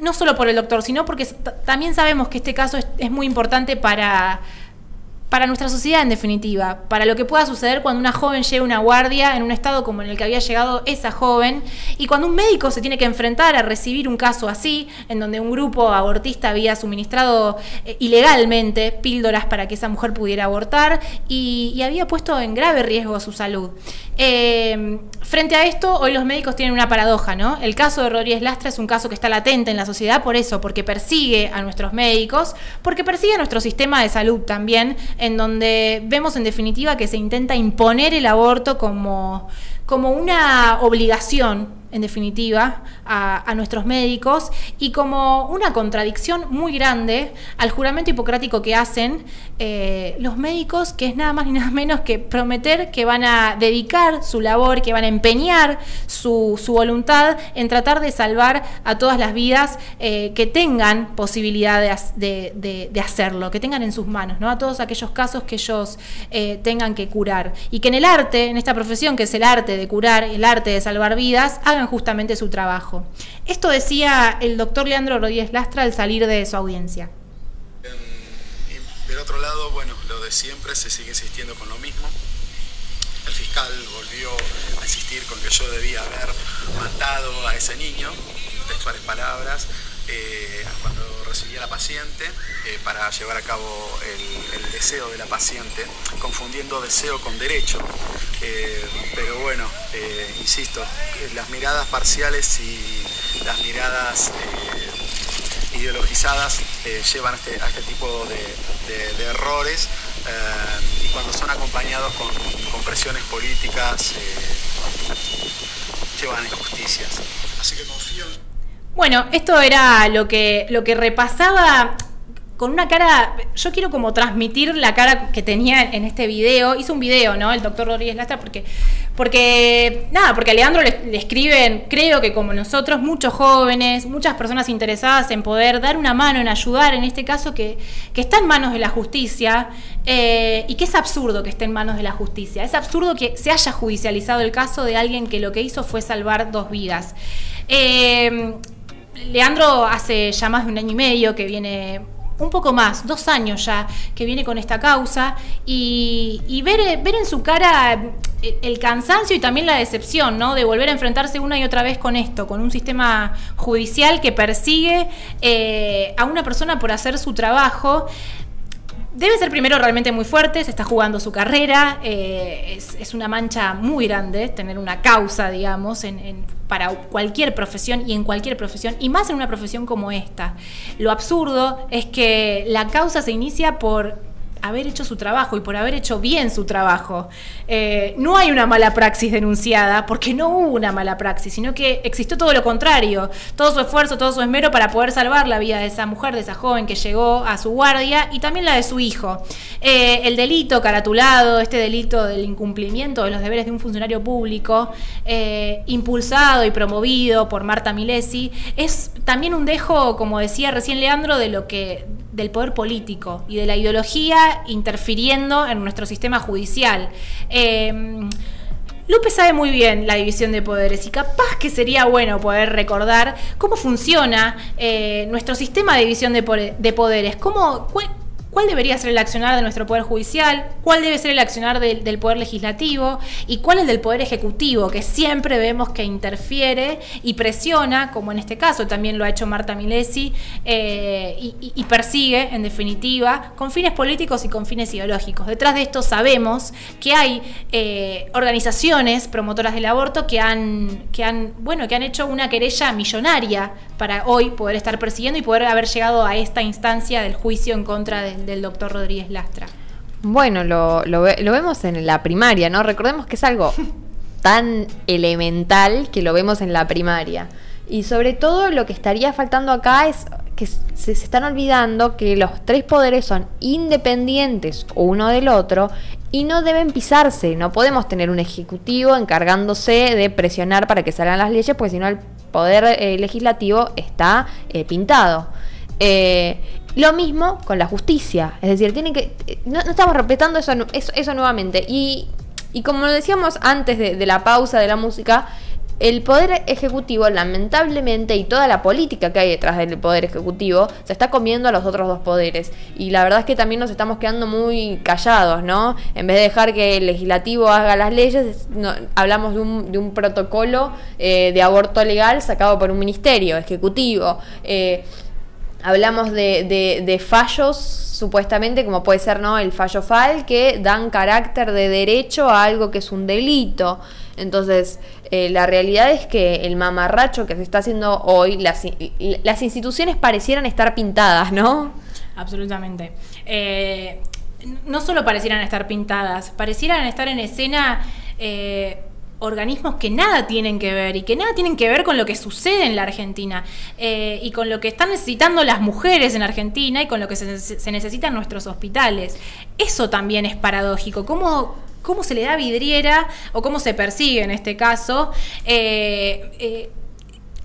no solo por el doctor, sino porque también sabemos que este caso es, es muy importante para, para nuestra sociedad en definitiva, para lo que pueda suceder cuando una joven llegue a una guardia en un estado como en el que había llegado esa joven y cuando un médico se tiene que enfrentar a recibir un caso así, en donde un grupo abortista había suministrado eh, ilegalmente píldoras para que esa mujer pudiera abortar y, y había puesto en grave riesgo su salud. Eh, frente a esto, hoy los médicos tienen una paradoja, ¿no? El caso de Rodríguez Lastra es un caso que está latente en la sociedad por eso, porque persigue a nuestros médicos, porque persigue a nuestro sistema de salud también, en donde vemos en definitiva que se intenta imponer el aborto como, como una obligación en definitiva, a, nuestros médicos y como una contradicción muy grande al juramento hipocrático que hacen eh, los médicos, que es nada más ni nada menos que prometer que van a dedicar su labor, que van a empeñar su, su voluntad en tratar de salvar a todas las vidas eh, que tengan posibilidad de- de- de hacerlo, que tengan en sus manos, ¿no? A todos aquellos casos que ellos eh, tengan que curar. Y que en el arte, en esta profesión que es el arte de curar, el arte de salvar vidas, hagan justamente su trabajo. Esto decía el doctor Leandro Rodríguez Lastra al salir de su audiencia. Y del otro lado, bueno, lo de siempre se sigue insistiendo con lo mismo. El fiscal volvió a insistir con que yo debía haber matado a ese niño, textuales palabras, eh, cuando recibí a la paciente eh, para llevar a cabo el, deseo de la paciente, confundiendo deseo con derecho. Eh, pero bueno, insisto, las miradas parciales y las miradas ideologizadas llevan a este, este tipo de, errores y cuando son acompañados con, con presiones políticas llevan injusticias. Así que confío en Bueno, esto era lo que, lo que repasaba con una cara, yo quiero como transmitir la cara que tenía en este video, hizo un video, ¿no? El doctor Rodríguez Lastra, porque, porque, nada, porque a Leandro le, escriben, creo que como nosotros, muchos jóvenes, muchas personas interesadas en poder dar una mano, en ayudar, en este caso, que, que está en manos de la justicia, eh, y que es absurdo que esté en manos de la justicia, es absurdo que se haya judicializado el caso de alguien que lo que hizo fue salvar dos vidas. Eh, Leandro hace ya más de un año y medio que viene, un poco más, dos años ya, que viene con esta causa y, ver, en su cara el, el cansancio y también la decepción, ¿no? De volver a enfrentarse una y otra vez con esto, con un sistema judicial que persigue eh, a una persona por hacer su trabajo. Debe ser primero realmente muy fuerte, se está jugando su carrera, eh, es, una mancha muy grande tener una causa, digamos, en- para cualquier profesión y en cualquier profesión, y más en una profesión como esta. Lo absurdo es que la causa se inicia por haber hecho su trabajo y por haber hecho bien su trabajo. Eh, no hay una mala praxis denunciada porque no hubo una mala praxis, sino que existió todo lo contrario, todo su esfuerzo, todo su esmero para poder salvar la vida de esa mujer, de esa joven que llegó a su guardia y también la de su hijo. Eh, el delito caratulado, este delito del incumplimiento de los deberes de un funcionario público, eh, impulsado y promovido por Marta Milesi, es también un dejo, como decía recién Leandro, de lo que del poder político y de la ideología interfiriendo en nuestro sistema judicial. Eh, Lupe sabe muy bien la división de poderes y capaz que sería bueno poder recordar cómo funciona eh, nuestro sistema de división de, poderes, cómo, cuál debería ser el accionar de nuestro poder judicial, cuál debe ser el accionar del, poder legislativo y cuál el del poder ejecutivo, que siempre vemos que interfiere y presiona, como en este caso también lo ha hecho Marta Milesi, eh, y persigue, en definitiva, con fines políticos y con fines ideológicos. Detrás de esto sabemos que hay eh, organizaciones promotoras del aborto que han, que han, bueno, que han hecho una querella millonaria para hoy poder estar persiguiendo y poder haber llegado a esta instancia del juicio en contra del, del doctor Rodríguez Lastra. Bueno, lo, lo ve- lo vemos en la primaria, ¿no? Recordemos que es algo tan elemental que lo vemos en la primaria. Y sobre todo lo que estaría faltando acá es que se, se están olvidando que los tres poderes son independientes uno del otro y no deben pisarse. No podemos tener un ejecutivo encargándose de presionar para que salgan las leyes, porque si no el poder eh, legislativo está eh, pintado. Eh, lo mismo con la justicia, es decir, tiene que no, estamos respetando eso, eso nuevamente. Y, y como lo decíamos antes de, de la pausa de la música, el poder ejecutivo, lamentablemente, y toda la política que hay detrás del poder ejecutivo, se está comiendo a los otros dos poderes. Y la verdad es que también nos estamos quedando muy callados, ¿no? En vez de dejar que el legislativo haga las leyes, no- hablamos de un, de un protocolo eh, de aborto legal sacado por un ministerio ejecutivo. Eh, Hablamos de, de- fallos, supuestamente, como puede ser ¿no? el fallo FAL, que dan carácter de derecho a algo que es un delito. Entonces, eh, la realidad es que el mamarracho que se está haciendo hoy, las, las instituciones parecieran estar pintadas, ¿no? Absolutamente. Eh, no solo parecieran estar pintadas, parecieran estar en escena eh, organismos que nada tienen que ver y que nada tienen que ver con lo que sucede en la Argentina eh, y con lo que están necesitando las mujeres en Argentina y con lo que se, necesitan nuestros hospitales. Eso también es paradójico. ¿Cómo, cómo se le da vidriera o cómo se persigue en este caso? Eh, eh,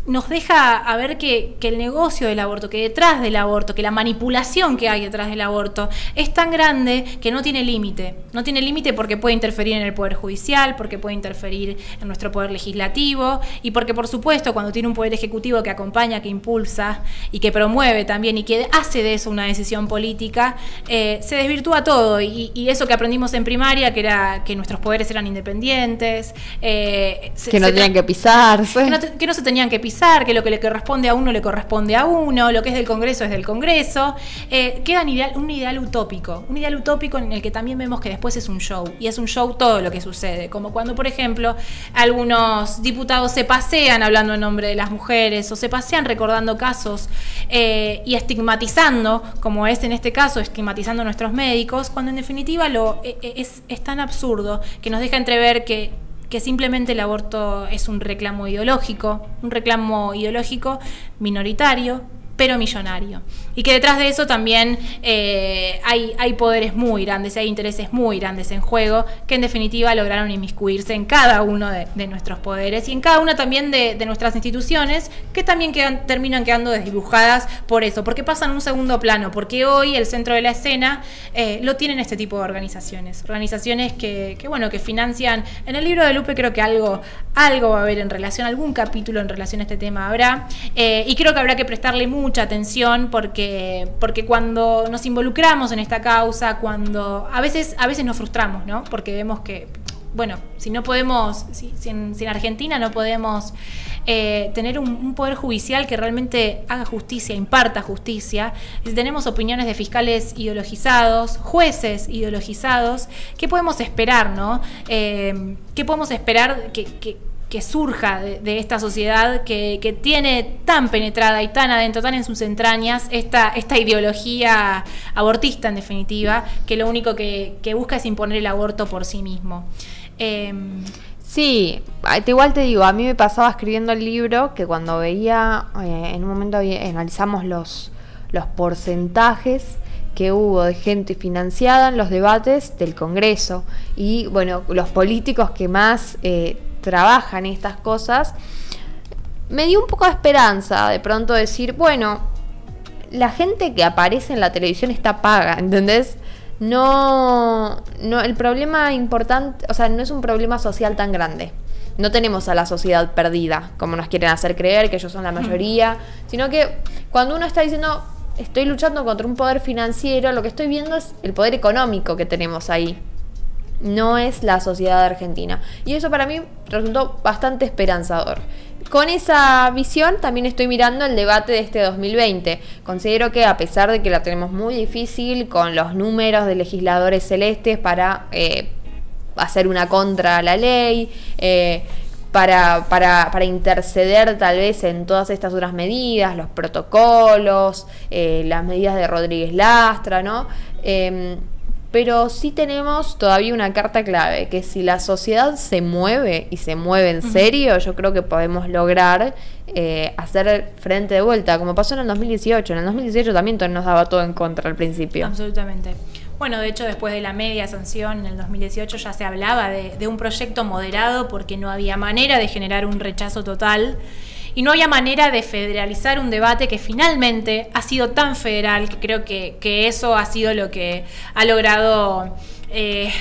nos deja a ver que, que, el negocio del aborto, que detrás del aborto, que la manipulación que hay detrás del aborto es tan grande que no tiene límite. No tiene límite porque puede interferir en el Poder Judicial, porque puede interferir en nuestro Poder Legislativo y porque, por supuesto, cuando tiene un Poder Ejecutivo que acompaña, que impulsa y que promueve también y que hace de eso una decisión política, eh, se desvirtúa todo. Y, y, eso que aprendimos en primaria, que era que nuestros poderes eran independientes, eh, que no tenían que pisarse. Que no, que no se tenían que pisar que lo que le corresponde a uno le corresponde a uno, lo que es del Congreso es del Congreso, eh, queda un ideal, un ideal utópico, un ideal utópico en el que también vemos que después es un show, y es un show todo lo que sucede, como cuando, por ejemplo, algunos diputados se pasean hablando en nombre de las mujeres o se pasean recordando casos eh, y estigmatizando, como es en este caso, estigmatizando a nuestros médicos, cuando en definitiva lo, eh, es, es tan absurdo que nos deja entrever que que simplemente el aborto es un reclamo ideológico, un reclamo ideológico minoritario, pero millonario. Y que detrás de eso también eh, hay, hay poderes muy grandes, hay intereses muy grandes en juego, que en definitiva lograron inmiscuirse en cada uno de, nuestros poderes y en cada una también de, nuestras instituciones, que también terminan quedando desdibujadas por eso, porque pasan un segundo plano, porque hoy el centro de la escena eh, lo tienen este tipo de organizaciones, organizaciones que, que, bueno, que financian, en el libro de Lupe creo que algo, algo va a haber en relación, algún capítulo en relación a este tema habrá, eh, y creo que habrá que prestarle mucho mucha atención porque, porque cuando nos involucramos en esta causa, cuando a veces, a veces nos frustramos, ¿no? Porque vemos que, bueno, si no podemos, si, en, Argentina no podemos eh, tener un, un, poder judicial que realmente haga justicia, imparta justicia, si tenemos opiniones de fiscales ideologizados, jueces ideologizados, ¿qué podemos esperar, no? Eh, ¿Qué podemos esperar que, que que surja de, esta sociedad que, que, tiene tan penetrada y tan adentro, tan en sus entrañas, esta, esta ideología abortista en definitiva, que lo único que, que busca es imponer el aborto por sí mismo. Eh, sí, igual te digo, a mí me pasaba escribiendo el libro que cuando veía, eh, en un momento analizamos los, los porcentajes que hubo de gente financiada en los debates del Congreso y bueno, los políticos que más eh, trabajan estas cosas, me dio un poco de esperanza de pronto decir, bueno, la gente que aparece en la televisión está paga, ¿entendés? No, no, el problema importante, o sea, no es un problema social tan grande. No tenemos a la sociedad perdida, como nos quieren hacer creer, que ellos son la mayoría, sino que cuando uno está diciendo, estoy luchando contra un poder financiero, lo que estoy viendo es el poder económico que tenemos ahí no es la sociedad argentina. Y eso para mí resultó bastante esperanzador. Con esa visión también estoy mirando el debate de este 2020. Considero que a pesar de que la tenemos muy difícil con los números de legisladores celestes para eh, hacer una contra la ley, eh, para, para, para, interceder tal vez en todas estas otras medidas, los protocolos, eh, las medidas de Rodríguez Lastra, ¿no? Pero sí tenemos todavía una carta clave, que si la sociedad se mueve y se mueve en serio, yo creo que podemos lograr eh, hacer frente de vuelta, como pasó en el 2018. En el 2018 también nos daba todo en contra al principio. Absolutamente. Bueno, de hecho, después de la media sanción en el 2018 ya se hablaba de, de un proyecto moderado porque no había manera de generar un rechazo total y no había manera de federalizar un debate que finalmente ha sido tan federal que creo que, que eso ha sido lo que ha logrado eh,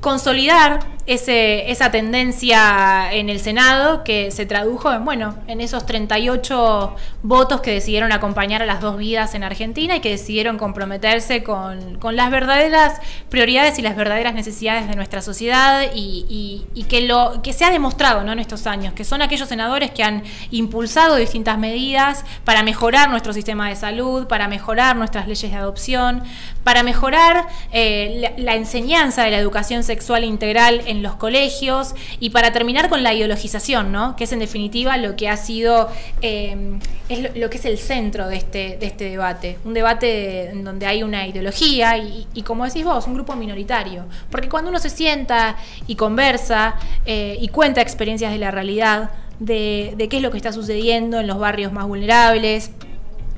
consolidar esa tendencia en el Senado que se tradujo en, bueno, en esos 38 votos que decidieron acompañar a las dos vidas en Argentina y que decidieron comprometerse con, con las verdaderas prioridades y las verdaderas necesidades de nuestra sociedad y, y, que, lo, que se ha demostrado ¿no? en estos años, que son aquellos senadores que han impulsado distintas medidas para mejorar nuestro sistema de salud, para mejorar nuestras leyes de adopción, para mejorar eh, la, enseñanza de la educación sexual integral en los colegios y para terminar con la ideologización, ¿no? que es en definitiva lo que ha sido, eh, es lo, que es el centro de este, de este debate. Un debate en donde hay una ideología y, como decís vos, un grupo minoritario. Porque cuando uno se sienta y conversa eh, y cuenta experiencias de la realidad, de qué es lo que está sucediendo en los barrios más vulnerables,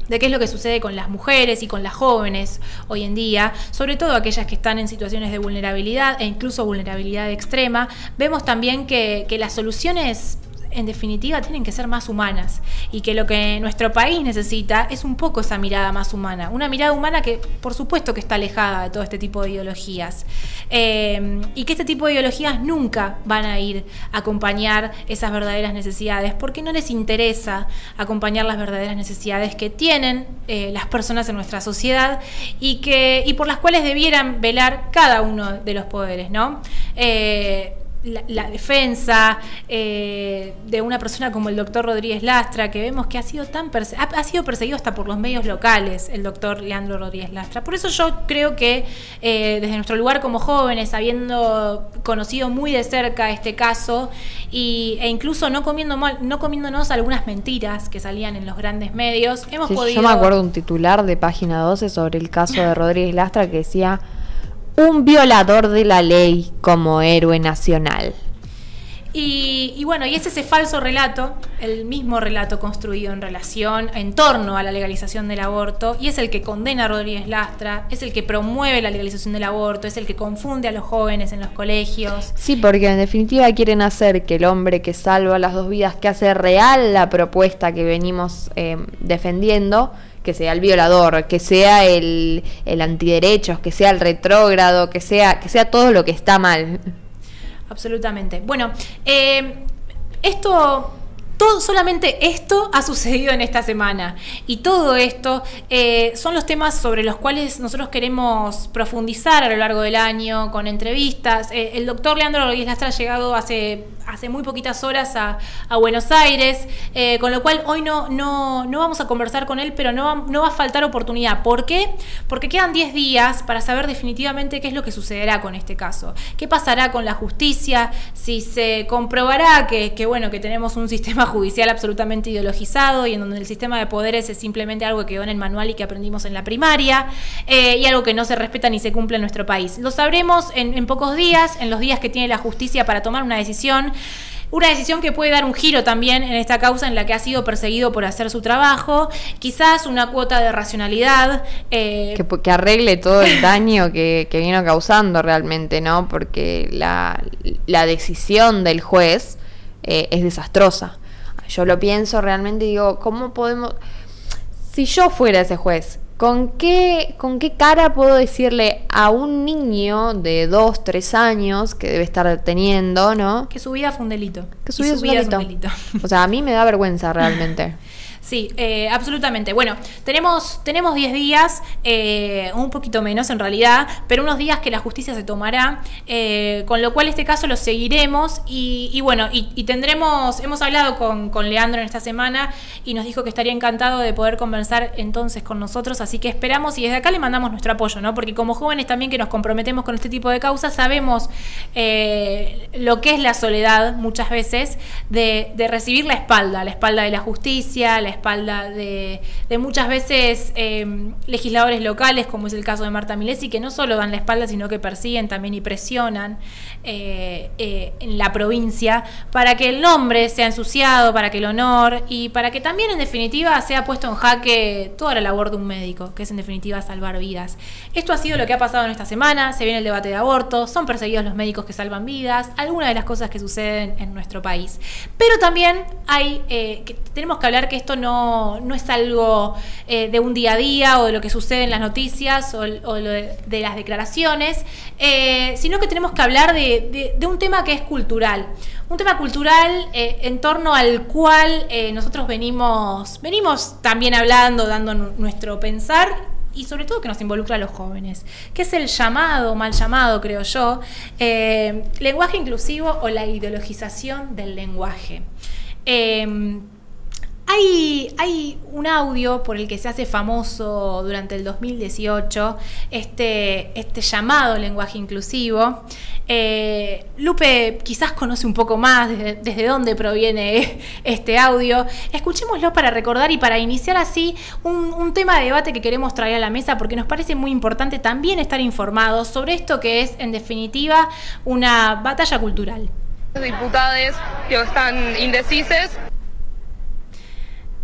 de qué es lo que sucede con las mujeres y con las jóvenes hoy en día, sobre todo aquellas que están en situaciones de vulnerabilidad e incluso vulnerabilidad extrema, vemos también que, que las soluciones en definitiva tienen que ser más humanas. Y que lo que nuestro país necesita es un poco esa mirada más humana, una mirada humana que por supuesto que está alejada de todo este tipo de ideologías. Eh, y que este tipo de ideologías nunca van a ir a acompañar esas verdaderas necesidades porque no les interesa acompañar las verdaderas necesidades que tienen eh, las personas en nuestra sociedad y que y por las cuales debieran velar cada uno de los poderes, ¿no? Eh, la, la defensa eh, de una persona como el doctor Rodríguez Lastra, que vemos que ha sido tan perse- ha, ha sido perseguido hasta por los medios locales, el doctor Leandro Rodríguez Lastra. Por eso yo creo que eh, desde nuestro lugar como jóvenes, habiendo conocido muy de cerca este caso, y, e incluso no comiendo mal, no comiéndonos algunas mentiras que salían en los grandes medios, hemos Sí, podido. Yo me acuerdo un titular de página 12 sobre el caso de Rodríguez Lastra que decía un violador de la ley como héroe nacional. Y, y bueno, y es ese falso relato, el mismo relato construido en relación, en torno a la legalización del aborto, y es el que condena a Rodríguez Lastra, es el que promueve la legalización del aborto, es el que confunde a los jóvenes en los colegios. Sí, porque en definitiva quieren hacer que el hombre que salva las dos vidas, que hace real la propuesta que venimos eh, defendiendo, que sea el violador, que sea el, el antiderechos, que sea el retrógrado, que sea, que sea todo lo que está mal. Absolutamente. Bueno, eh, esto, todo, solamente esto ha sucedido en esta semana. Y todo esto eh, son los temas sobre los cuales nosotros queremos profundizar a lo largo del año con entrevistas. Eh, el doctor Leandro Rodríguez Lastra ha llegado hace, hace muy poquitas horas a, Buenos Aires, eh, con lo cual hoy no, no, no vamos a conversar con él, pero no no va a faltar oportunidad. ¿Por qué? Porque quedan 10 días para saber definitivamente qué es lo que sucederá con este caso. ¿Qué pasará con la justicia? Si se comprobará que, que, bueno, que tenemos un sistema judicial absolutamente ideologizado y en donde el sistema de poderes es simplemente algo que quedó en el manual y que aprendimos en la primaria eh, y algo que no se respeta ni se cumple en nuestro país. Lo sabremos en, pocos días, en los días que tiene la justicia para tomar una decisión. Una decisión que puede dar un giro también en esta causa en la que ha sido perseguido por hacer su trabajo, quizás una cuota de racionalidad. Eh, que, que, arregle todo el daño que, que, vino causando realmente, ¿no? Porque la, la decisión del juez eh, es desastrosa. Yo lo pienso realmente y digo, ¿cómo podemos... Si yo fuera ese juez, ¿Con qué, ¿Con qué cara puedo decirle a un niño de 2, 3 años que debe estar teniendo, ¿no? Que su vida fue un delito. Que su vida, su vida es, un delito. es un delito. O sea, a mí me da vergüenza realmente. Sí, eh, absolutamente. Bueno, tenemos, tenemos 10 días, eh, un poquito menos en realidad, pero unos días que la justicia se tomará, eh, con lo cual este caso lo seguiremos y, y bueno, y, tendremos, hemos hablado con, con, Leandro en esta semana y nos dijo que estaría encantado de poder conversar entonces con nosotros, así que esperamos y desde acá le mandamos nuestro apoyo, ¿no? Porque como jóvenes también que nos comprometemos con este tipo de causas, sabemos lo que es la soledad muchas veces de, de recibir la espalda, la espalda de la justicia, la espalda de, de muchas veces eh, legisladores locales, como es el caso de Marta Milesi, que no solo dan la espalda, sino que persiguen también y presionan eh, eh, en la provincia para que el nombre sea ensuciado, para que el honor y para que también en definitiva sea puesto en jaque toda la labor de un médico, que es en definitiva salvar vidas. Esto ha sido lo que ha pasado en esta semana, se viene el debate de aborto, son perseguidos los médicos que salvan vidas, algunas de las cosas que suceden en nuestro país. Pero también hay, tenemos que hablar que esto no, no es algo eh, de un día a día o de lo que sucede en las noticias o, de, las declaraciones, eh, sino que tenemos que hablar de, un tema que es cultural. Un tema cultural eh, en torno al cual nosotros venimos, venimos también hablando, dando nuestro pensar y sobre todo que nos involucra a los jóvenes, que es el llamado, mal llamado creo yo, lenguaje inclusivo o la ideologización del lenguaje. Hay, un audio por el que se hace famoso durante el 2018, este, este llamado lenguaje inclusivo. Eh, Lupe quizás conoce un poco más desde, dónde proviene este audio. Escuchémoslo para recordar y para iniciar así un, tema de debate que queremos traer a la mesa porque nos parece muy importante también estar informados sobre esto que es en definitiva una batalla cultural. Diputados que están indecises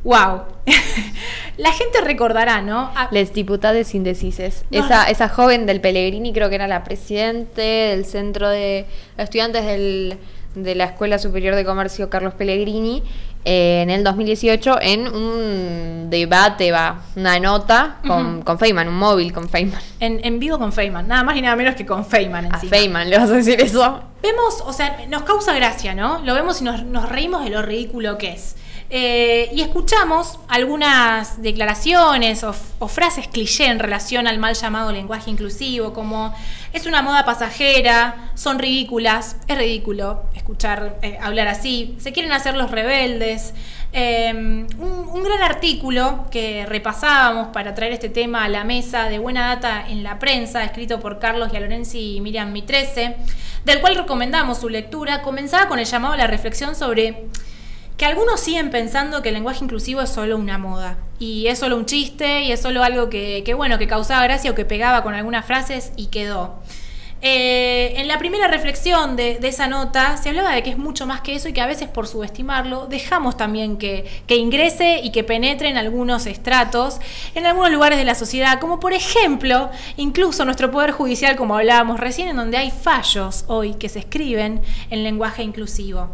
Wow. la gente recordará, ¿no? A... Les diputados indecises. No, esa, no. esa joven del Pellegrini creo que era la presidente del centro de estudiantes del, de la Escuela Superior de Comercio Carlos Pellegrini eh, en el 2018 en un debate, va, una nota con, uh -huh. con Feynman, un móvil con Feynman. En, en, vivo con Feynman, nada más y nada menos que con Feynman. A Feynman, ¿le vas a decir eso? Vemos, o sea, nos causa gracia, ¿no? Lo vemos y nos, nos reímos de lo ridículo que es. Eh, y escuchamos algunas declaraciones o, frases cliché en relación al mal llamado lenguaje inclusivo, como es una moda pasajera, son ridículas, es ridículo escuchar eh, hablar así, se quieren hacer los rebeldes. Eh, un, gran artículo que repasábamos para traer este tema a la mesa de buena data en la prensa, escrito por Carlos Lorenzi y Miriam Mitrese, del cual recomendamos su lectura, comenzaba con el llamado a la reflexión sobre que algunos siguen pensando que el lenguaje inclusivo es solo una moda y es solo un chiste y es solo algo que, bueno, que causaba gracia o que pegaba con algunas frases y quedó. Eh, en la primera reflexión de, de, esa nota se hablaba de que es mucho más que eso y que a veces por subestimarlo dejamos también que, que, ingrese y que penetre en algunos estratos, en algunos lugares de la sociedad, como por ejemplo incluso nuestro Poder Judicial, como hablábamos recién, en donde hay fallos hoy que se escriben en lenguaje inclusivo.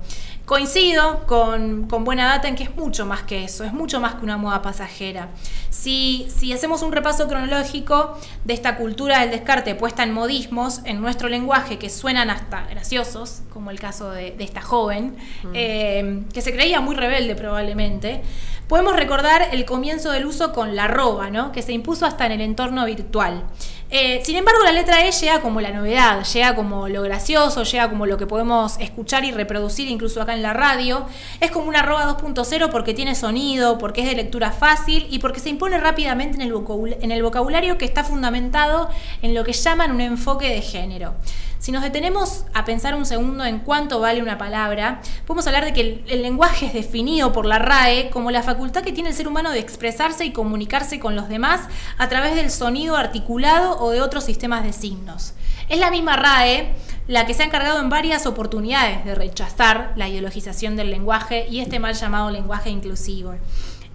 Coincido con, con, Buena Data en que es mucho más que eso, es mucho más que una moda pasajera. Si, si, hacemos un repaso cronológico de esta cultura del descarte puesta en modismos en nuestro lenguaje que suenan hasta graciosos, como el caso de, de esta joven, mm. eh, que se creía muy rebelde probablemente, podemos recordar el comienzo del uso con la arroba, ¿no? que se impuso hasta en el entorno virtual. Eh, sin embargo, la letra E llega como la novedad, llega como lo gracioso, llega como lo que podemos escuchar y reproducir incluso acá en la radio. Es como una arroba 2.0 porque tiene sonido, porque es de lectura fácil y porque se impone rápidamente en el, vocabulario que está fundamentado en lo que llaman un enfoque de género. Si nos detenemos a pensar un segundo en cuánto vale una palabra, podemos hablar de que el, el, lenguaje es definido por la RAE como la facultad que tiene el ser humano de expresarse y comunicarse con los demás a través del sonido articulado o de otros sistemas de signos. Es la misma RAE la que se ha encargado en varias oportunidades de rechazar la ideologización del lenguaje y este mal llamado lenguaje inclusivo.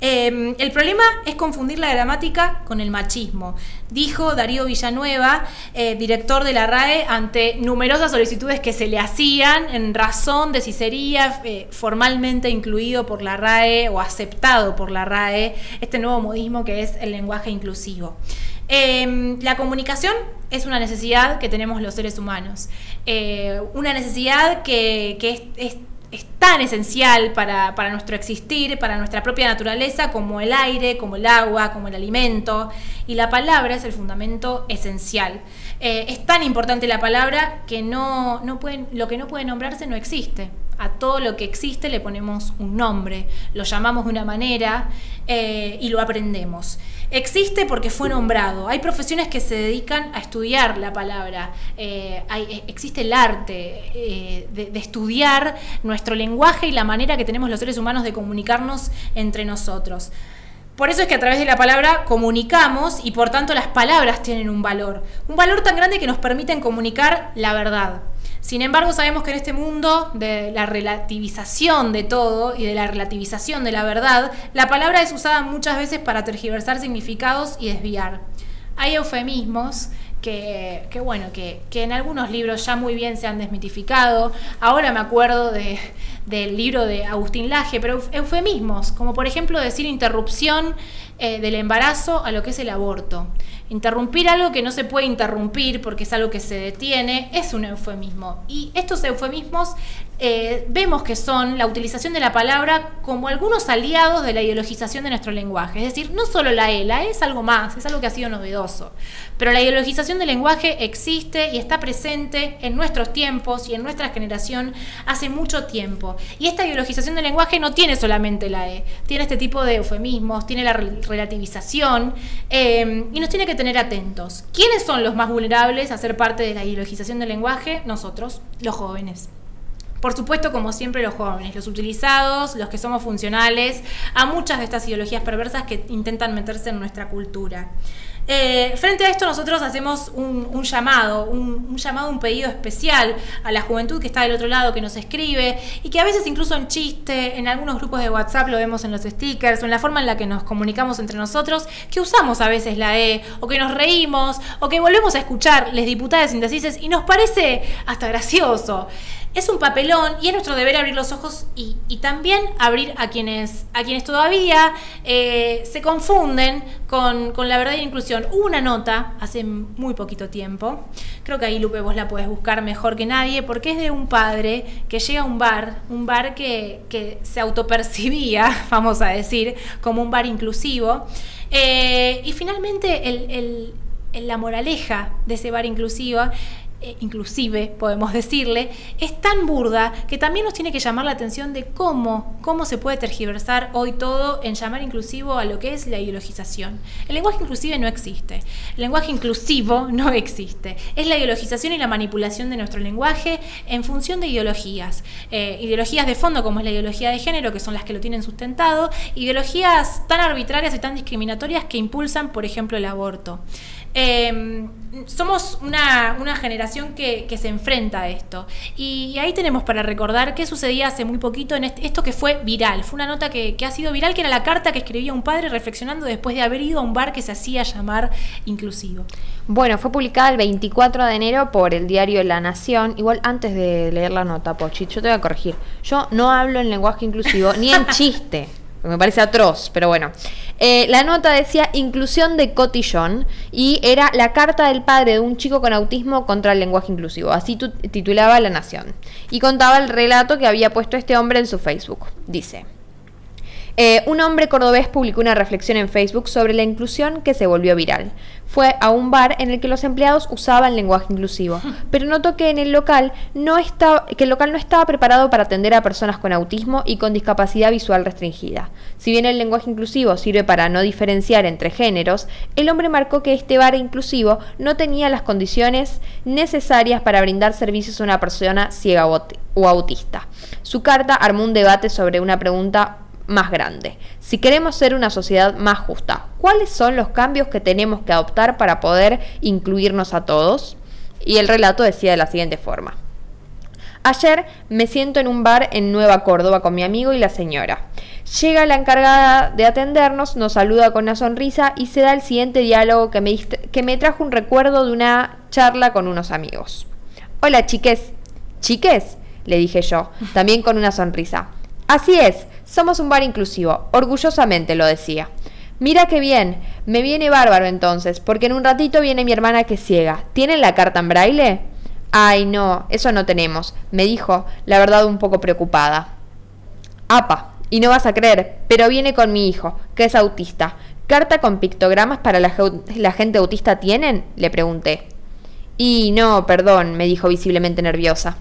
Eh, el problema es confundir la gramática con el machismo, dijo Darío Villanueva, eh, director de la RAE, ante numerosas solicitudes que se le hacían en razón de si sería eh, formalmente incluido por la RAE o aceptado por la RAE este nuevo modismo que es el lenguaje inclusivo. Eh, la comunicación es una necesidad que tenemos los seres humanos, eh, una necesidad que, es, tan esencial para, nuestro existir, para nuestra propia naturaleza, como el aire, como el agua, como el alimento. Y la palabra es el fundamento esencial. Eh, es tan importante la palabra que no, lo que no puede nombrarse no existe. A todo lo que existe le ponemos un nombre, lo llamamos de una manera eh, y lo aprendemos. Existe porque fue nombrado. Hay profesiones que se dedican a estudiar la palabra. Eh, hay, existe el arte eh, de, de, estudiar nuestro lenguaje y la manera que tenemos los seres humanos de comunicarnos entre nosotros. Por eso es que a través de la palabra comunicamos y por tanto las palabras tienen un valor. Un valor tan grande que nos permiten comunicar la verdad. Sin embargo, sabemos que en este mundo de la relativización de todo y de la relativización de la verdad, la palabra es usada muchas veces para tergiversar significados y desviar. Hay eufemismos que, bueno, que, en algunos libros ya muy bien se han desmitificado. Ahora me acuerdo de, del libro de Agustín Laje, pero eufemismos, como por ejemplo decir interrupción eh, del embarazo a lo que es el aborto. Interrumpir algo que no se puede interrumpir porque es algo que se detiene es un eufemismo. Y estos eufemismos eh, vemos que son la utilización de la palabra como algunos aliados de la ideologización de nuestro lenguaje. Es decir, no solo la E, la E es algo más, es algo que ha sido novedoso. Pero la ideologización del lenguaje existe y está presente en nuestros tiempos y en nuestra generación hace mucho tiempo. Y esta ideologización del lenguaje no tiene solamente la E, tiene este tipo de eufemismos, tiene la re- relativización eh, y nos tiene que tener atentos. ¿Quiénes son los más vulnerables a ser parte de la ideologización del lenguaje? Nosotros, los jóvenes. Por supuesto, como siempre, los jóvenes, los utilizados, los que somos funcionales a muchas de estas ideologías perversas que intentan meterse en nuestra cultura. Eh, frente a esto nosotros hacemos un, llamado, un, un llamado, un pedido especial a la juventud que está del otro lado, que nos escribe y que a veces incluso en chiste, en algunos grupos de WhatsApp lo vemos en los stickers o en la forma en la que nos comunicamos entre nosotros, que usamos a veces la E o que nos reímos o que volvemos a escuchar les diputadas indecises y nos parece hasta gracioso. Es un papelón y es nuestro deber abrir los ojos y, también abrir a quienes, a quienes todavía eh, se confunden con, con la verdadera inclusión. Hubo una nota hace muy poquito tiempo, creo que ahí Lupe vos la podés buscar mejor que nadie, porque es de un padre que llega a un bar, un bar que, que se autopercibía, vamos a decir, como un bar inclusivo. Eh, y finalmente el- el- la moraleja de ese bar inclusivo eh, inclusive podemos decirle, es tan burda que también nos tiene que llamar la atención de cómo, cómo se puede tergiversar hoy todo en llamar inclusivo a lo que es la ideologización. El lenguaje inclusive no existe. El lenguaje inclusivo no existe. Es la ideologización y la manipulación de nuestro lenguaje en función de ideologías. Eh, ideologías de fondo como es la ideología de género, que son las que lo tienen sustentado, ideologías tan arbitrarias y tan discriminatorias que impulsan, por ejemplo, el aborto. Eh, somos una, una generación que, que se enfrenta a esto. Y, y ahí tenemos para recordar qué sucedía hace muy poquito en este- esto que fue viral. Fue una nota que, que ha sido viral, que era la carta que escribía un padre reflexionando después de haber ido a un bar que se hacía llamar inclusivo. Bueno, fue publicada el 24 de enero por el diario La Nación. Igual antes de leer la nota, Pochi, yo te voy a corregir. Yo no hablo en lenguaje inclusivo ni en chiste. Me parece atroz, pero bueno. Eh, la nota decía inclusión de cotillón y era la carta del padre de un chico con autismo contra el lenguaje inclusivo. Así tu- titulaba La Nación. Y contaba el relato que había puesto este hombre en su Facebook. Dice. Eh, un hombre cordobés publicó una reflexión en Facebook sobre la inclusión que se volvió viral. Fue a un bar en el que los empleados usaban lenguaje inclusivo, pero notó que en el local no estaba, que el local no estaba preparado para atender a personas con autismo y con discapacidad visual restringida. Si bien el lenguaje inclusivo sirve para no diferenciar entre géneros, el hombre marcó que este bar inclusivo no tenía las condiciones necesarias para brindar servicios a una persona ciega o aut- o autista. Su carta armó un debate sobre una pregunta más grande. Si queremos ser una sociedad más justa, ¿cuáles son los cambios que tenemos que adoptar para poder incluirnos a todos? Y el relato decía de la siguiente forma. Ayer me siento en un bar en Nueva Córdoba con mi amigo y la señora. Llega la encargada de atendernos, nos saluda con una sonrisa y se da el siguiente diálogo que me, que me trajo un recuerdo de una charla con unos amigos. Hola chiques. ¿Chiques? Le dije yo, también con una sonrisa. Así es, somos un bar inclusivo, orgullosamente lo decía. Mira qué bien, me viene bárbaro entonces, porque en un ratito viene mi hermana que ciega. ¿Tienen la carta en braille? Ay, no, eso no tenemos, me dijo, la verdad un poco preocupada. Apa, y no vas a creer, pero viene con mi hijo, que es autista. ¿Carta con pictogramas para la gente autista tienen? Le pregunté. Y no, perdón, me dijo visiblemente nerviosa.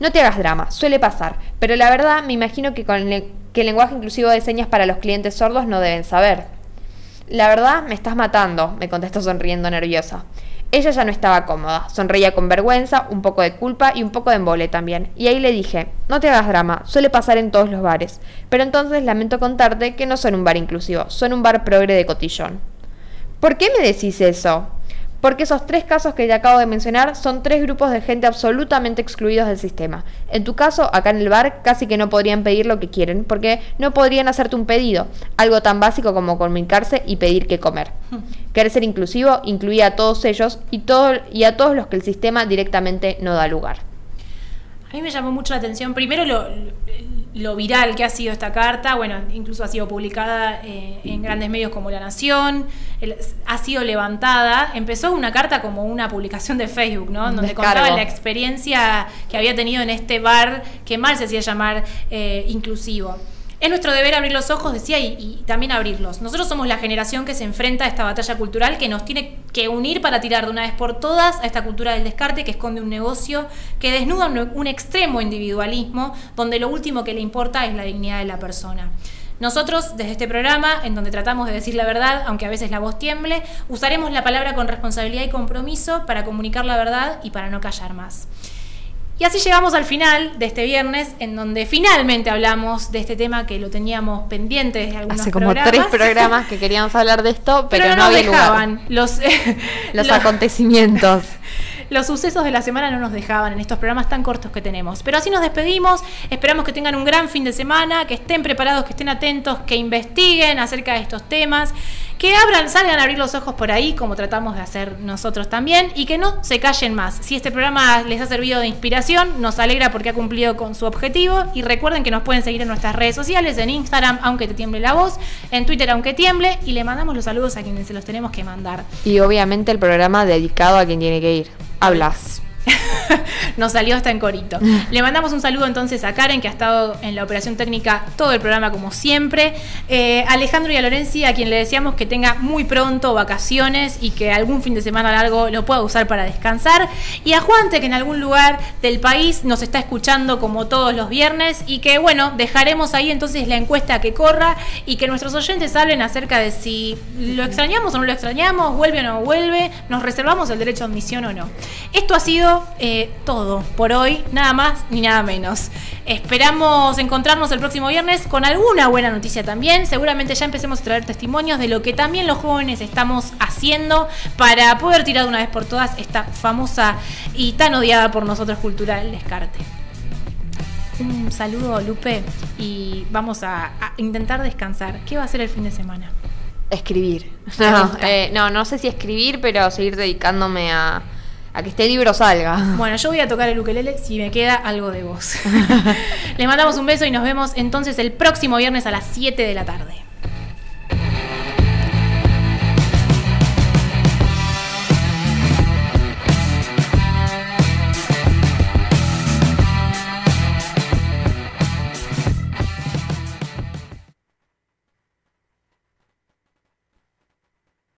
No te hagas drama, suele pasar, pero la verdad me imagino que, con que el lenguaje inclusivo de señas para los clientes sordos no deben saber. La verdad, me estás matando, me contestó sonriendo nerviosa. Ella ya no estaba cómoda, sonreía con vergüenza, un poco de culpa y un poco de embole también. Y ahí le dije, no te hagas drama, suele pasar en todos los bares. Pero entonces lamento contarte que no son un bar inclusivo, son un bar progre de cotillón. ¿Por qué me decís eso? Porque esos tres casos que te acabo de mencionar son tres grupos de gente absolutamente excluidos del sistema. En tu caso, acá en el bar, casi que no podrían pedir lo que quieren, porque no podrían hacerte un pedido, algo tan básico como comunicarse y pedir qué comer. Querer ser inclusivo incluía a todos ellos y, todo, y a todos los que el sistema directamente no da lugar. A mí me llamó mucho la atención, primero lo, lo viral que ha sido esta carta, bueno, incluso ha sido publicada eh, en grandes medios como La Nación, el- ha sido levantada, empezó una carta como una publicación de Facebook, ¿no? Donde descargo. contaba la experiencia que había tenido en este bar que mal se hacía llamar eh, inclusivo. Es nuestro deber abrir los ojos, decía, y, y también abrirlos. Nosotros somos la generación que se enfrenta a esta batalla cultural que nos tiene que unir para tirar de una vez por todas a esta cultura del descarte que esconde un negocio que desnuda un, un extremo individualismo donde lo último que le importa es la dignidad de la persona. Nosotros, desde este programa, en donde tratamos de decir la verdad, aunque a veces la voz tiemble, usaremos la palabra con responsabilidad y compromiso para comunicar la verdad y para no callar más. Y así llegamos al final de este viernes, en donde finalmente hablamos de este tema que lo teníamos pendiente desde algunos Hace como programas. tres programas que queríamos hablar de esto, pero, pero, no, nos había lugar. dejaban. Los- acontecimientos. los sucesos de la semana no nos dejaban en estos programas tan cortos que tenemos. Pero así nos despedimos. Esperamos que tengan un gran fin de semana, que estén preparados, que estén atentos, que investiguen acerca de estos temas, que abran, salgan a abrir los ojos por ahí, como tratamos de hacer nosotros también, y que no se callen más. Si este programa les ha servido de inspiración, nos alegra porque ha cumplido con su objetivo. Y recuerden que nos pueden seguir en nuestras redes sociales, en Instagram, aunque te tiemble la voz, en Twitter, aunque tiemble, y le mandamos los saludos a quienes se los tenemos que mandar. Y obviamente el programa dedicado a quien tiene que ir. Hablas. Nos salió hasta en corito. Le mandamos un saludo entonces a Karen, que ha estado en la operación técnica todo el programa como siempre. Eh, a Alejandro y a Lorenzi, a quien le deseamos que tenga muy pronto vacaciones y que algún fin de semana largo lo pueda usar para descansar. Y a Juante, que en algún lugar del país nos está escuchando como todos los viernes y que bueno, dejaremos ahí entonces la encuesta que corra y que nuestros oyentes hablen acerca de si lo extrañamos o no lo extrañamos, vuelve o no vuelve, nos reservamos el derecho a admisión o no. Esto ha sido eh, todo por hoy, nada más ni nada menos. Esperamos encontrarnos el próximo viernes con alguna buena noticia también. Seguramente ya empecemos a traer testimonios de lo que también los jóvenes estamos haciendo para poder tirar de una vez por todas esta famosa y tan odiada por nosotros cultura del descarte. Un saludo, Lupe, y vamos a, a intentar descansar. ¿Qué va a hacer el fin de semana? Escribir. No, eh, no, no sé si escribir, pero seguir dedicándome a, a que este libro salga. Bueno, yo voy a tocar el ukelele si me queda algo de voz. Les mandamos un beso y nos vemos entonces el próximo viernes a las 7 de la tarde.